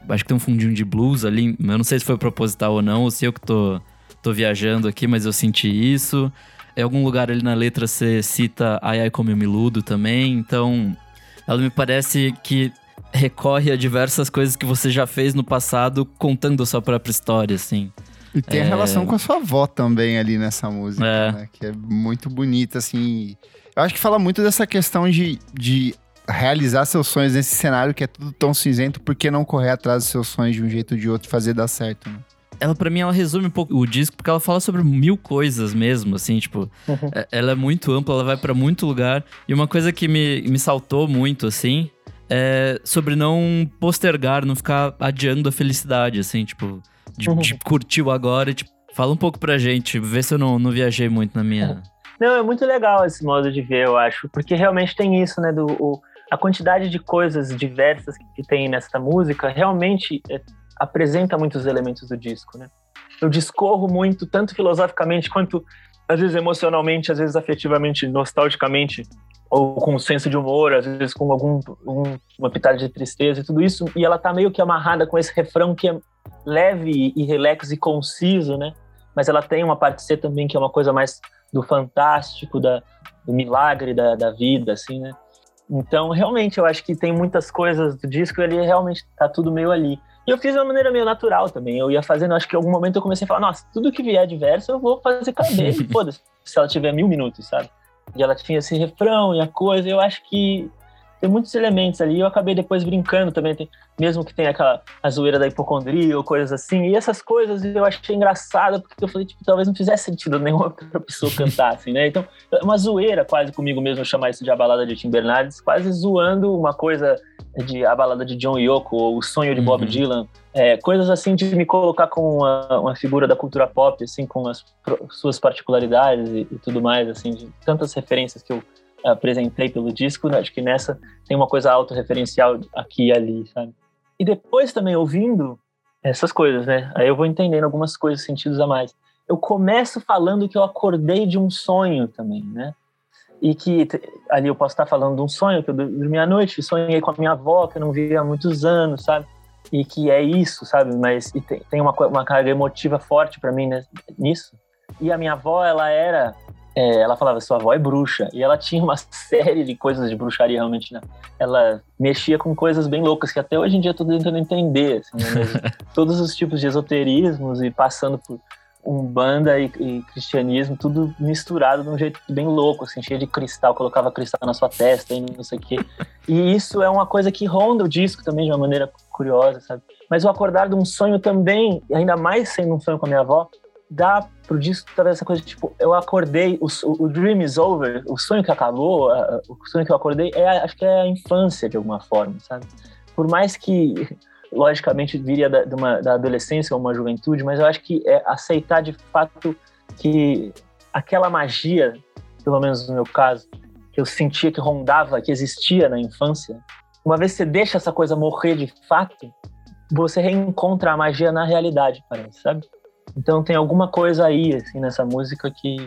Speaker 3: Acho que tem um fundinho de blues ali. Eu não sei se foi proposital ou não, ou se eu que tô, tô viajando aqui, mas eu senti isso. Em algum lugar ali na letra você cita Ai Ai Como Eu Me Ludo também. Então, ela me parece que recorre a diversas coisas que você já fez no passado, contando a sua própria história, assim.
Speaker 2: E tem é... a relação com a sua avó também ali nessa música, é. né? Que é muito bonita, assim. Eu acho que fala muito dessa questão de, de realizar seus sonhos nesse cenário que é tudo tão cinzento, por que não correr atrás dos seus sonhos de um jeito ou de outro e fazer dar certo, né?
Speaker 3: Ela, para mim, ela resume um pouco o disco, porque ela fala sobre mil coisas mesmo, assim, tipo, uhum. É, ela é muito ampla, ela vai para muito lugar. E uma coisa que me, me saltou muito, assim, é sobre não postergar, não ficar adiando a felicidade, assim, tipo, de, uhum. de curtir o agora e, tipo, fala um pouco pra gente, vê se eu não, não viajei muito na minha.
Speaker 1: Não, é muito legal esse modo de ver, eu acho, porque realmente tem isso, né, do. O, a quantidade de coisas diversas que, tem nessa música realmente é, apresenta muitos elementos do disco, né? Eu discorro muito, tanto filosoficamente quanto às vezes emocionalmente, às vezes afetivamente, nostalgicamente, ou com um senso de humor, às vezes com algum um, uma pitada de tristeza e tudo isso, e ela tá meio que amarrada com esse refrão que é leve e relax e conciso, né? Mas ela tem uma parte C também que é uma coisa mais do fantástico, da, do milagre da, da vida, assim, né? Então, realmente, eu acho que tem muitas coisas do disco, ele realmente tá tudo meio ali. E eu fiz de uma maneira meio natural também. Eu ia fazendo, acho que em algum momento eu comecei a falar, nossa, tudo que vier de verso eu vou fazer caber. Foda-se, se ela tiver mil minutos, sabe? E ela tinha esse refrão e a coisa. Eu acho que tem muitos elementos ali. Eu acabei depois brincando também, tem, mesmo que tenha aquela a zoeira da hipocondria ou coisas assim. E essas coisas eu achei engraçado, porque eu falei, tipo, talvez não fizesse sentido nenhuma outra pessoa cantar, assim, né? Então, é uma zoeira quase comigo mesmo chamar isso de a balada de Tim Bernardes, quase zoando uma coisa de a balada de John Yoko ou o sonho de Bob uhum. Dylan. É, coisas assim de me colocar como uma, uma, figura da cultura pop, assim, com as suas particularidades e, e, tudo mais, assim, de tantas referências que eu apresentei pelo disco, né? acho que nessa tem uma coisa autorreferencial aqui e ali, sabe? E depois também ouvindo essas coisas, né? Aí eu vou entendendo algumas coisas, sentidos a mais. Eu começo falando que eu acordei de um sonho também, né? E que ali eu posso estar falando de um sonho que eu dormi à noite, sonhei com a minha avó que eu não via há muitos anos, sabe? e que é isso, sabe? Mas tem, tem uma, uma carga emotiva forte para mim né, nisso. E a minha avó, ela era. É, ela falava, sua avó é bruxa. E ela tinha uma série de coisas de bruxaria, realmente. Né? Ela mexia com coisas bem loucas, que até hoje em dia eu tô tentando entender. Assim, né? Todos os tipos de esoterismos e passando por umbanda e, e, cristianismo, tudo misturado de um jeito bem louco, assim, cheio de cristal, colocava cristal na sua testa e não sei o quê. E isso é uma coisa que ronda o disco também de uma maneira curiosa, sabe? Mas o acordar de um sonho também, ainda mais sendo um sonho com a minha avó, dá pro disco toda essa coisa, tipo, eu acordei, o, o dream is over, o sonho que acabou, o sonho que eu acordei, é, acho que é a infância de alguma forma, sabe? Por mais que logicamente viria da, uma, da adolescência ou uma juventude, mas eu acho que é aceitar de fato que aquela magia, pelo menos no meu caso, que eu sentia que rondava, que existia na infância, uma vez que você deixa essa coisa morrer de fato, você reencontra a magia na realidade, parece, sabe? Então tem alguma coisa aí, assim, nessa música que,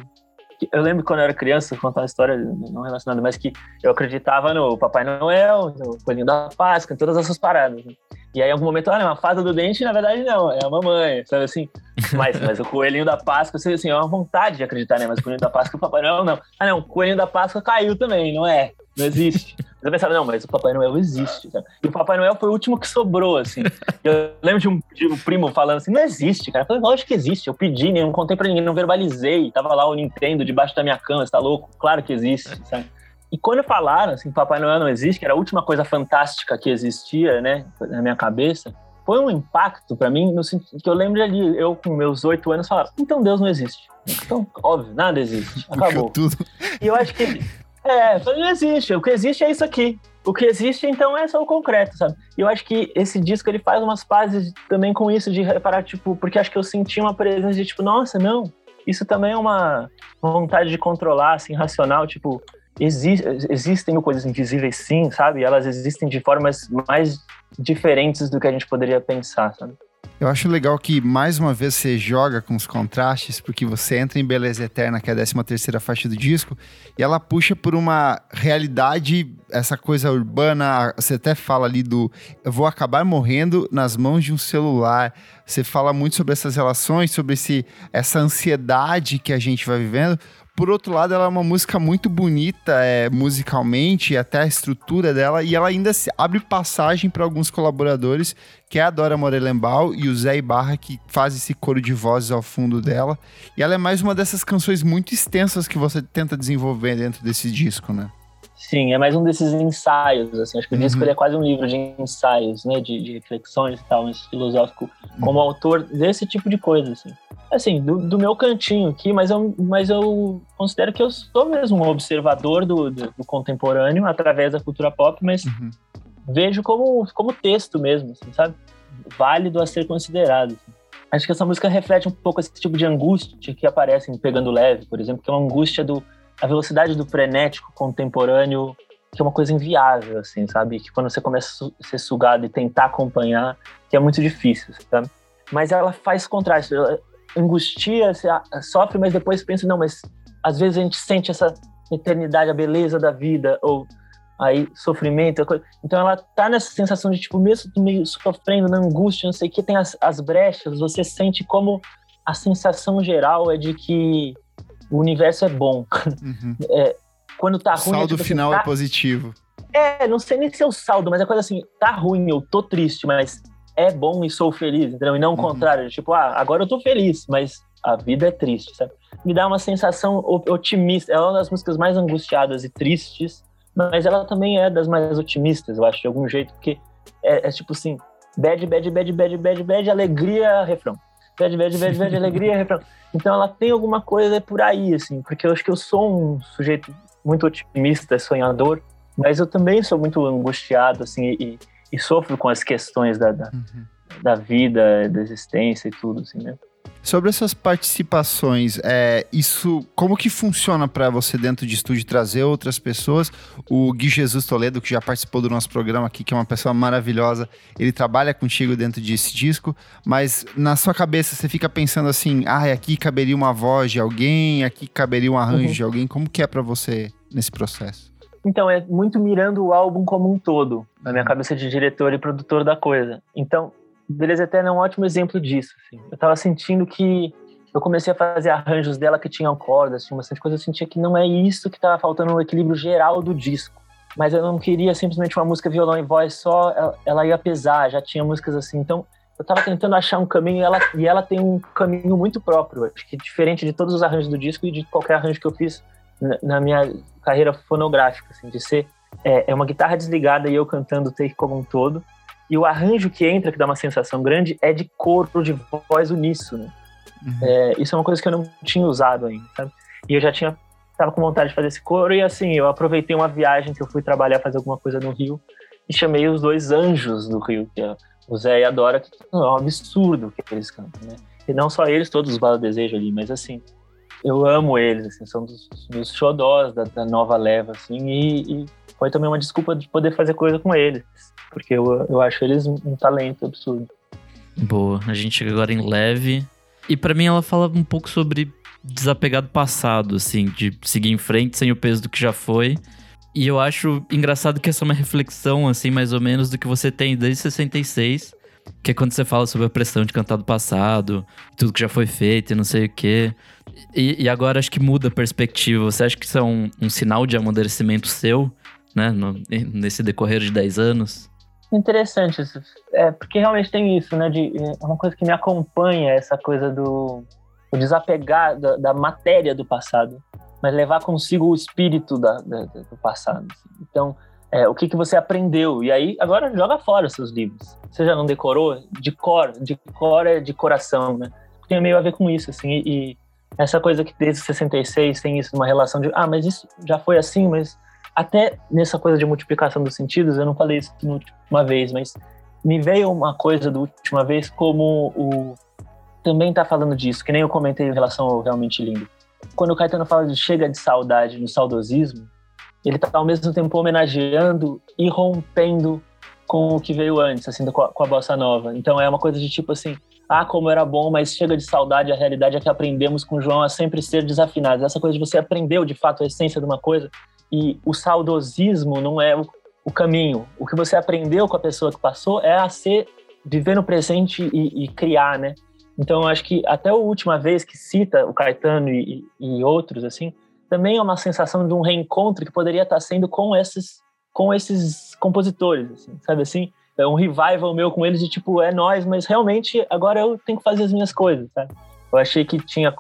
Speaker 1: eu lembro quando eu era criança, contar uma história não relacionada, mas que eu acreditava no Papai Noel, no Coelhinho da Páscoa, em todas essas paradas. Né? E aí, em algum momento, olha, uma fada do dente, na verdade, não, é a mamãe, sabe assim? Mas, mas o Coelhinho da Páscoa, assim, é uma vontade de acreditar, né? Mas o Coelhinho da Páscoa, o Papai Noel, não. Ah, não, o Coelhinho da Páscoa caiu também, não é? Não existe. Eu pensava, não, mas o Papai Noel existe. Cara. E o Papai Noel foi o último que sobrou, assim. Eu lembro de um, de um primo falando assim, não existe, cara. Eu falei, lógico que existe. Eu pedi, não contei pra ninguém, não verbalizei. Tava lá o Nintendo debaixo da minha cama, você tá louco? Claro que existe, sabe? E quando falaram assim, Papai Noel não existe, que era a última coisa fantástica que existia, né, na minha cabeça, foi um impacto para mim no sentido que eu lembro ali, eu com meus oito anos falava, então Deus não existe. Então, óbvio, nada existe, acabou.
Speaker 2: Tudo.
Speaker 1: E eu acho que é, não existe. O que existe é isso aqui. O que existe, então, é só o concreto, sabe? E eu acho que esse disco, ele faz umas pazes também com isso, de reparar, tipo, porque acho que eu senti uma presença de, tipo, nossa, não, isso também é uma, vontade de controlar, assim, racional, tipo, exi existem coisas invisíveis, sim, sabe? Elas existem de formas mais diferentes do que a gente poderia pensar, sabe?
Speaker 2: Eu acho legal que, mais uma vez, você joga com os contrastes, porque você entra em Beleza Eterna, que é a 13 terceira faixa do disco, e ela puxa por uma realidade, essa coisa urbana, você até fala ali do eu vou acabar morrendo nas mãos de um celular. Você fala muito sobre essas relações, sobre esse, essa ansiedade que a gente vai vivendo, por outro lado, ela é uma música muito bonita é, musicalmente, até a estrutura dela, e ela ainda abre passagem para alguns colaboradores, que é a Dora Morelenbaum e o Zé Ibarra, que faz esse coro de vozes ao fundo dela. E ela é mais uma dessas canções muito extensas que você tenta desenvolver dentro desse disco, né?
Speaker 1: Sim, é mais um desses ensaios, assim, acho que o disco uhum. é quase um livro de ensaios, né, de, de reflexões e tal, esse filosófico, como uhum. autor desse tipo de coisa, assim. Assim, do, do, meu cantinho aqui, mas eu, mas eu considero que eu sou mesmo um observador do, do, do contemporâneo através da cultura pop, mas uhum. vejo como, como texto mesmo, assim, sabe? Válido a ser considerado. Assim. Acho que essa música reflete um pouco esse tipo de angústia que aparece em Pegando Leve, por exemplo, que é uma angústia do a velocidade do frenético contemporâneo, que é uma coisa inviável, assim, sabe? Que quando você começa a ser sugado e tentar acompanhar, que é muito difícil, sabe? Mas ela faz contraste, ela angustia, você sofre, mas depois pensa, não, mas às vezes a gente sente essa eternidade, a beleza da vida, ou aí sofrimento. Então ela tá nessa sensação de tipo, mesmo meio sofrendo, na angústia, não sei o que, tem as, as brechas, você sente como a sensação geral é de que o universo é bom. Uhum. É, quando tá ruim.
Speaker 2: O saldo
Speaker 1: é, tipo,
Speaker 2: assim, final
Speaker 1: tá...
Speaker 2: é positivo.
Speaker 1: É, não sei nem se é o saldo, mas é coisa assim, tá ruim, eu tô triste, mas é bom e sou feliz, entendeu? E não o uhum. contrário, tipo, ah, agora eu tô feliz, mas a vida é triste, sabe? Me dá uma sensação otimista. Ela é uma das músicas mais angustiadas e tristes, mas ela também é das mais otimistas, eu acho, de algum jeito, porque é, é tipo assim, bad, bad, bad, bad, bad, bad, alegria, refrão. Bad, bad, bad, bad, alegria, refrão. Então ela tem alguma coisa por aí, assim, porque eu acho que eu sou um sujeito muito otimista, sonhador, mas eu também sou muito angustiado, assim, e, e sofro com as questões da, da, uhum. da, vida, da existência e tudo, assim, né?
Speaker 2: Sobre essas participações, é, isso como que funciona para você dentro de estúdio trazer outras pessoas? O Gui Jesus Toledo, que já participou do nosso programa aqui, que é uma pessoa maravilhosa, ele trabalha contigo dentro desse disco, mas na sua cabeça você fica pensando assim, ah, aqui caberia uma voz de alguém, aqui caberia um arranjo uhum. de alguém, como que é para você nesse processo?
Speaker 1: Então, é muito mirando o álbum como um todo, na minha uhum. cabeça de diretor e produtor da coisa. Então, Beleza Eterna é um ótimo exemplo disso. Assim. Eu tava sentindo que eu comecei a fazer arranjos dela que tinham cordas, tinha bastante coisa, eu sentia que não é isso que tava faltando no equilíbrio geral do disco. Mas eu não queria simplesmente uma música violão e voz só, ela, ela ia pesar, já tinha músicas assim. Então, eu tava tentando achar um caminho e ela, e ela tem um caminho muito próprio, acho que diferente de todos os arranjos do disco e de qualquer arranjo que eu fiz na minha carreira fonográfica, assim, de ser é, é, uma guitarra desligada e eu cantando o take como um todo. E o arranjo que entra, que dá uma sensação grande, é de coro, de voz uníssono. Uhum. É, isso é uma coisa que eu não tinha usado ainda, sabe? E eu já tinha tava com vontade de fazer esse coro e assim, eu aproveitei uma viagem que eu fui trabalhar, fazer alguma coisa no Rio e chamei os dois anjos do Rio, que é o Zé e a Dora, que é um absurdo que eles cantam, né? E não só eles, todos os Bala Desejo ali, mas assim, eu amo eles, assim, são dos, dos xodós da, da, nova leva, assim, e, e, foi também uma desculpa de poder fazer coisa com eles, porque eu, eu acho eles um, talento absurdo.
Speaker 3: Boa, a gente chega agora em leve, e para mim ela fala um pouco sobre desapegar do passado, assim, de seguir em frente sem o peso do que já foi. E eu acho engraçado que essa é uma reflexão, assim, mais ou menos, do que você tem desde 66, que é quando você fala sobre a pressão de cantar do passado, tudo que já foi feito e não sei o quê. E, e, agora acho que muda a perspectiva. Você acha que isso é um, um sinal de amadurecimento seu, né? No, nesse decorrer de 10 anos?
Speaker 1: Interessante isso. É, porque realmente tem isso, né? De, é uma coisa que me acompanha, essa coisa do desapegar da, da matéria do passado, mas levar consigo o espírito da, da do passado. Assim. Então, é, o que, que você aprendeu? E aí, agora joga fora os seus livros. Você já não decorou? De cor, de cor é de coração, né? Tem meio a ver com isso, assim, e, essa coisa que desde 66 tem isso, uma relação de, ah, mas isso já foi assim, mas até nessa coisa de multiplicação dos sentidos, eu não falei isso na última vez, mas me veio uma coisa da última vez como o também tá falando disso, que nem eu comentei em relação ao Realmente Lindo. Quando o Caetano fala de chega de saudade no saudosismo, ele tá ao mesmo tempo homenageando e rompendo com o que veio antes, assim, com a, com a bossa nova. Então é uma coisa de tipo assim, ah, como era bom, mas chega de saudade, a realidade é que aprendemos com João a sempre ser desafinados. Essa coisa de você aprendeu de fato a essência de uma coisa e o saudosismo não é o, caminho. O que você aprendeu com a pessoa que passou é a ser, viver no presente e, e criar, né? Então acho que até a última vez que cita o Caetano e, e, outros, assim, também é uma sensação de um reencontro que poderia estar sendo com esses, com esses compositores, assim, sabe assim? É um revival meu com eles de tipo, é nós, mas realmente agora eu tenho que fazer as minhas coisas, sabe? Eu achei que tinha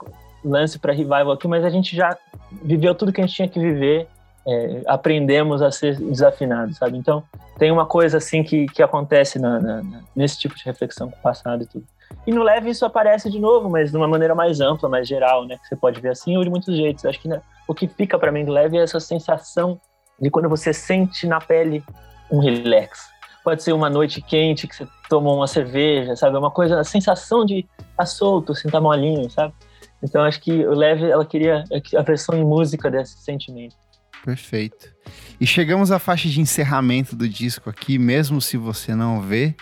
Speaker 1: lance para revival aqui, mas a gente já viveu tudo que a gente tinha que viver, é, aprendemos a ser desafinados, sabe? Então, tem uma coisa assim que, que acontece na, na, nesse tipo de reflexão com o passado e tudo. E no Leve isso aparece de novo, mas de uma maneira mais ampla, mais geral, né? Que você pode ver assim ou de muitos jeitos. Acho que né, o que fica para mim do Leve é essa sensação de quando você sente na pele um relax, pode ser uma noite quente que você tomou uma cerveja, sabe? É uma coisa, a sensação de estar tá solto, assim, molinho, sabe? Então acho que o Leve, ela queria a versão em música desse sentimento.
Speaker 2: Perfeito. E chegamos à faixa de encerramento do disco aqui, mesmo se você não vê.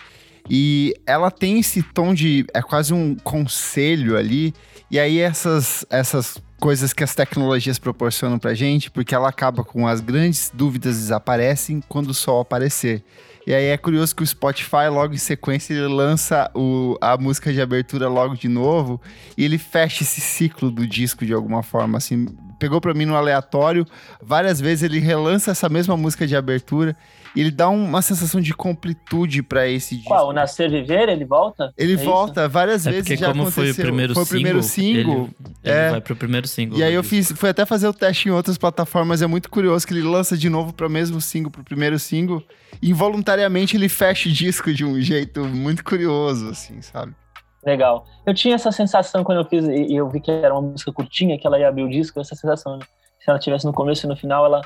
Speaker 2: E ela tem esse tom de. É quase um conselho ali. E aí, essas, essas coisas que as tecnologias proporcionam pra gente, porque ela acaba com as grandes dúvidas desaparecem quando o sol aparecer. E aí é curioso que o Spotify, logo em sequência, ele lança o, a música de abertura logo de novo e ele fecha esse ciclo do disco de alguma forma, assim. Pegou pra mim no aleatório, várias vezes ele relança essa mesma música de abertura e ele dá uma sensação de completude para esse disco.
Speaker 1: Qual? O Nascer Viver, ele volta?
Speaker 2: Ele
Speaker 1: É
Speaker 2: volta
Speaker 1: isso?
Speaker 2: várias
Speaker 3: É
Speaker 2: vezes
Speaker 3: porque
Speaker 2: já
Speaker 3: como
Speaker 2: aconteceu.
Speaker 3: foi o primeiro
Speaker 2: foi o
Speaker 3: single,
Speaker 2: primeiro single.
Speaker 3: ele, ele
Speaker 2: é.
Speaker 3: vai pro primeiro single.
Speaker 2: E aí eu fiz, fui até fazer o teste em outras plataformas, é muito curioso que ele lança de novo para o mesmo single, pro primeiro single, e involuntariamente ele fecha o disco de um jeito muito curioso, assim, sabe?
Speaker 1: Legal. Eu tinha essa sensação quando eu fiz, e eu vi que era uma música curtinha, que ela ia abrir o disco, essa sensação, né? Se ela tivesse no começo e no final, ela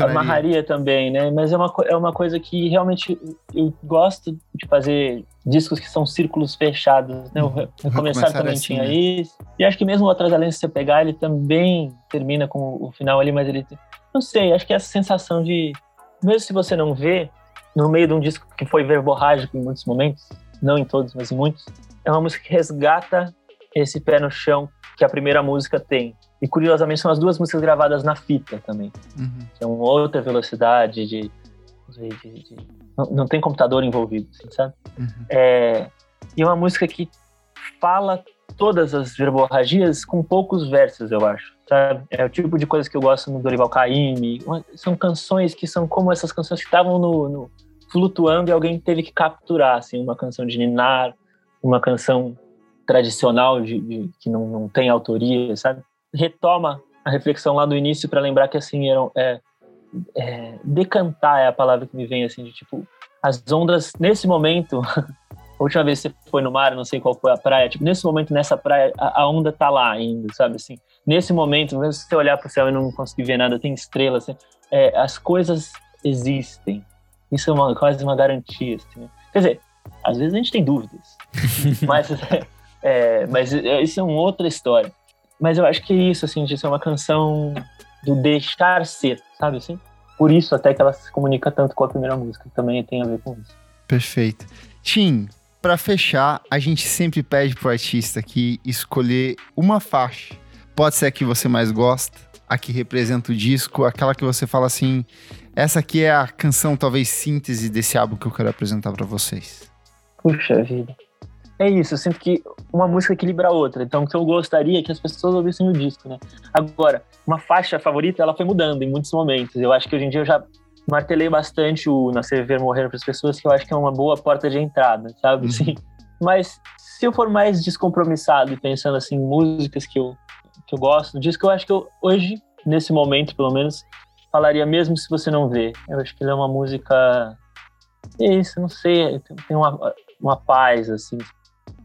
Speaker 1: amarraria também, né? Mas é uma, é uma coisa que realmente eu gosto de fazer discos que são círculos fechados, né? O Re- Recomeçar
Speaker 2: Recomeçar
Speaker 1: também
Speaker 2: assim,
Speaker 1: tinha
Speaker 2: né?
Speaker 1: isso. E acho que mesmo o Atrás da Lente, se você pegar, ele também termina com o final ali, mas ele... Não sei, acho que essa sensação de... Mesmo se você não vê, no meio de um disco que foi verborrágico em muitos momentos, não em todos, mas em muitos, é uma música que resgata esse pé no chão que a primeira música tem. E curiosamente são as duas músicas gravadas na fita também.
Speaker 2: Uhum.
Speaker 1: Que é uma outra velocidade de. de- de- de- Não, não tem computador envolvido, assim, sabe?
Speaker 2: Uhum.
Speaker 1: É, e é uma música que fala todas as verborragias com poucos versos, eu acho. Sabe? É o tipo de coisa que eu gosto no Dorival Caymmi. São canções que são como essas canções que estavam no, no- flutuando e alguém teve que capturar, assim, uma canção de Ninar, uma canção tradicional de, de- que não, não tem autoria, sabe? Retoma a reflexão lá do início para lembrar que assim eram é, é, decantar é a palavra que me vem assim de tipo as ondas nesse momento a última vez que você foi no mar, não sei qual foi a praia, tipo, nesse momento, nessa praia, a, a onda tá lá ainda, sabe, assim, nesse momento, mesmo se você olhar pro céu e não conseguir ver nada, tem estrelas, assim, é, as coisas existem, isso é uma, quase uma garantia, assim, né? quer dizer, às vezes a gente tem dúvidas, mas, é, mas isso é uma outra história, mas eu acho que é isso, assim, de ser uma canção do deixar ser, sabe, assim, por isso até que ela se comunica tanto com a primeira música, também tem a ver com isso.
Speaker 2: Perfeito. Tim, pra fechar, a gente sempre pede pro artista aqui escolher uma faixa. Pode ser a que você mais gosta, a que representa o disco, aquela que você fala assim, essa aqui é a canção talvez síntese desse álbum que eu quero apresentar pra vocês.
Speaker 1: Puxa vida. É isso, eu sinto que uma música equilibra a outra. Então, o que eu gostaria é que as pessoas ouvissem o disco, né? Agora, uma faixa favorita, ela foi mudando em muitos momentos. Eu acho que hoje em dia eu já martelei bastante o Nascer Ver Morrer para as pessoas, que eu acho que é uma boa porta de entrada, sabe?
Speaker 2: Uhum.
Speaker 1: Assim, mas se eu for mais descompromissado e pensando assim, em músicas que eu, que eu gosto do disco, eu acho que eu, hoje, nesse momento, pelo menos, falaria mesmo se você não vê. Eu acho que ele é uma música. É isso, não sei, tem- tem uma, uma paz, assim,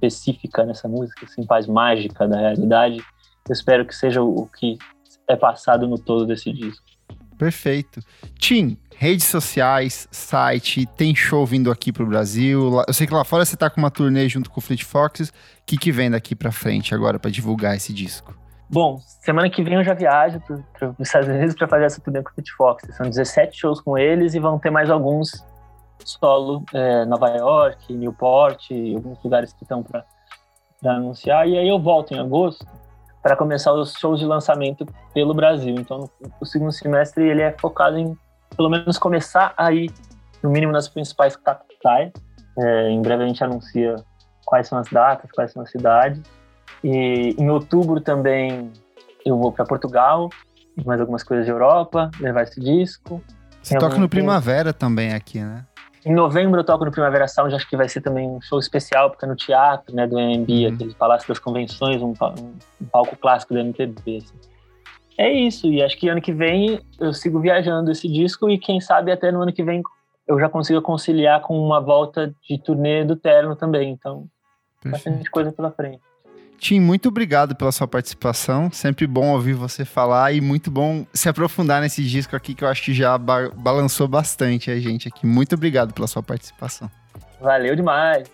Speaker 1: específica nessa música, assim, paz mágica da realidade. Eu espero que seja o que é passado no todo desse disco.
Speaker 2: Perfeito. Tim, redes sociais, site, tem show vindo aqui pro Brasil. Eu sei que lá fora você tá com uma turnê junto com o Fleet Foxes. O que, que vem daqui pra frente agora pra divulgar esse disco?
Speaker 1: Bom, semana que vem eu já viajo para os Estados Unidos para fazer essa turnê com o Fit Fox. São 17 shows com eles e vão ter mais alguns solo, é, Nova York, Newport, alguns lugares que estão para anunciar. E aí eu volto em agosto para começar os shows de lançamento pelo Brasil. Então, o segundo semestre ele é focado em, pelo menos, começar a ir, no mínimo, nas principais capitais. É, em breve a gente anuncia quais são as datas, quais são as cidades. E em outubro também eu vou para Portugal, mais algumas coisas de Europa, levar esse disco.
Speaker 2: Você toca no Primavera também aqui, né?
Speaker 1: Em novembro eu toco no Primavera Sound, acho que vai ser também um show especial, porque é no teatro, né, do AMB,
Speaker 2: Uhum.
Speaker 1: aquele Palácio das Convenções, um, um- um palco clássico do MPB. assim. É isso, e acho que ano que vem eu sigo viajando esse disco e quem sabe até no ano que vem eu já consiga conciliar com uma volta de turnê do Terno também, então
Speaker 2: Perfeito.
Speaker 1: bastante coisa pela frente.
Speaker 2: Tim, muito obrigado pela sua participação. Sempre bom ouvir você falar e muito bom se aprofundar nesse disco aqui que eu acho que já ba- balançou bastante a gente aqui. Muito obrigado pela sua participação.
Speaker 1: Valeu demais!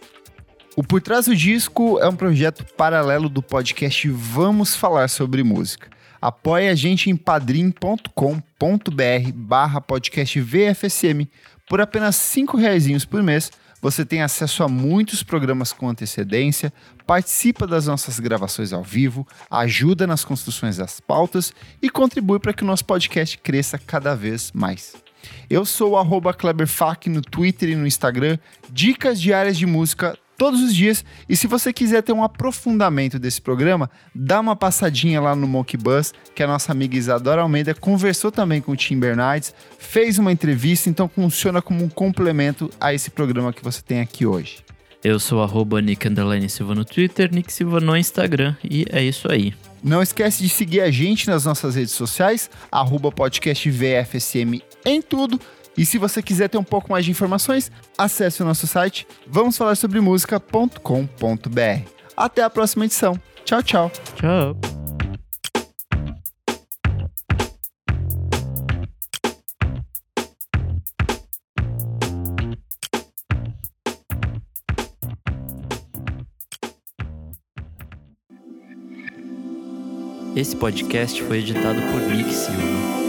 Speaker 2: O Por Trás do Disco é um projeto paralelo do podcast Vamos Falar Sobre Música. Apoie a gente em padrim.com.br barra podcast VFSM. Por apenas cinco reaisinhos por mês, você tem acesso a muitos programas com antecedência, participa das nossas gravações ao vivo, ajuda nas construções das pautas e contribui para que o nosso podcast cresça cada vez mais. Eu sou o Kleberfac no Twitter e no Instagram, dicas diárias de música todos os dias. E se você quiser ter um aprofundamento desse programa, dá uma passadinha lá no Monkey Bus, que a nossa amiga Isadora Almeida conversou também com o Tim Bernardes, fez uma entrevista, então funciona como um complemento a esse programa que você tem aqui hoje.
Speaker 3: Eu sou arroba Nick Silva no Twitter, Nick Silva no Instagram, e é isso aí.
Speaker 2: Não esquece de seguir a gente nas nossas redes sociais, arroba podcast VFSM em tudo. E se você quiser ter um pouco mais de informações, acesse o nosso site vamosfalarsobremusica.com.br. Até a próxima edição. Tchau, tchau.
Speaker 3: Tchau. Esse podcast foi editado por Nick Silva.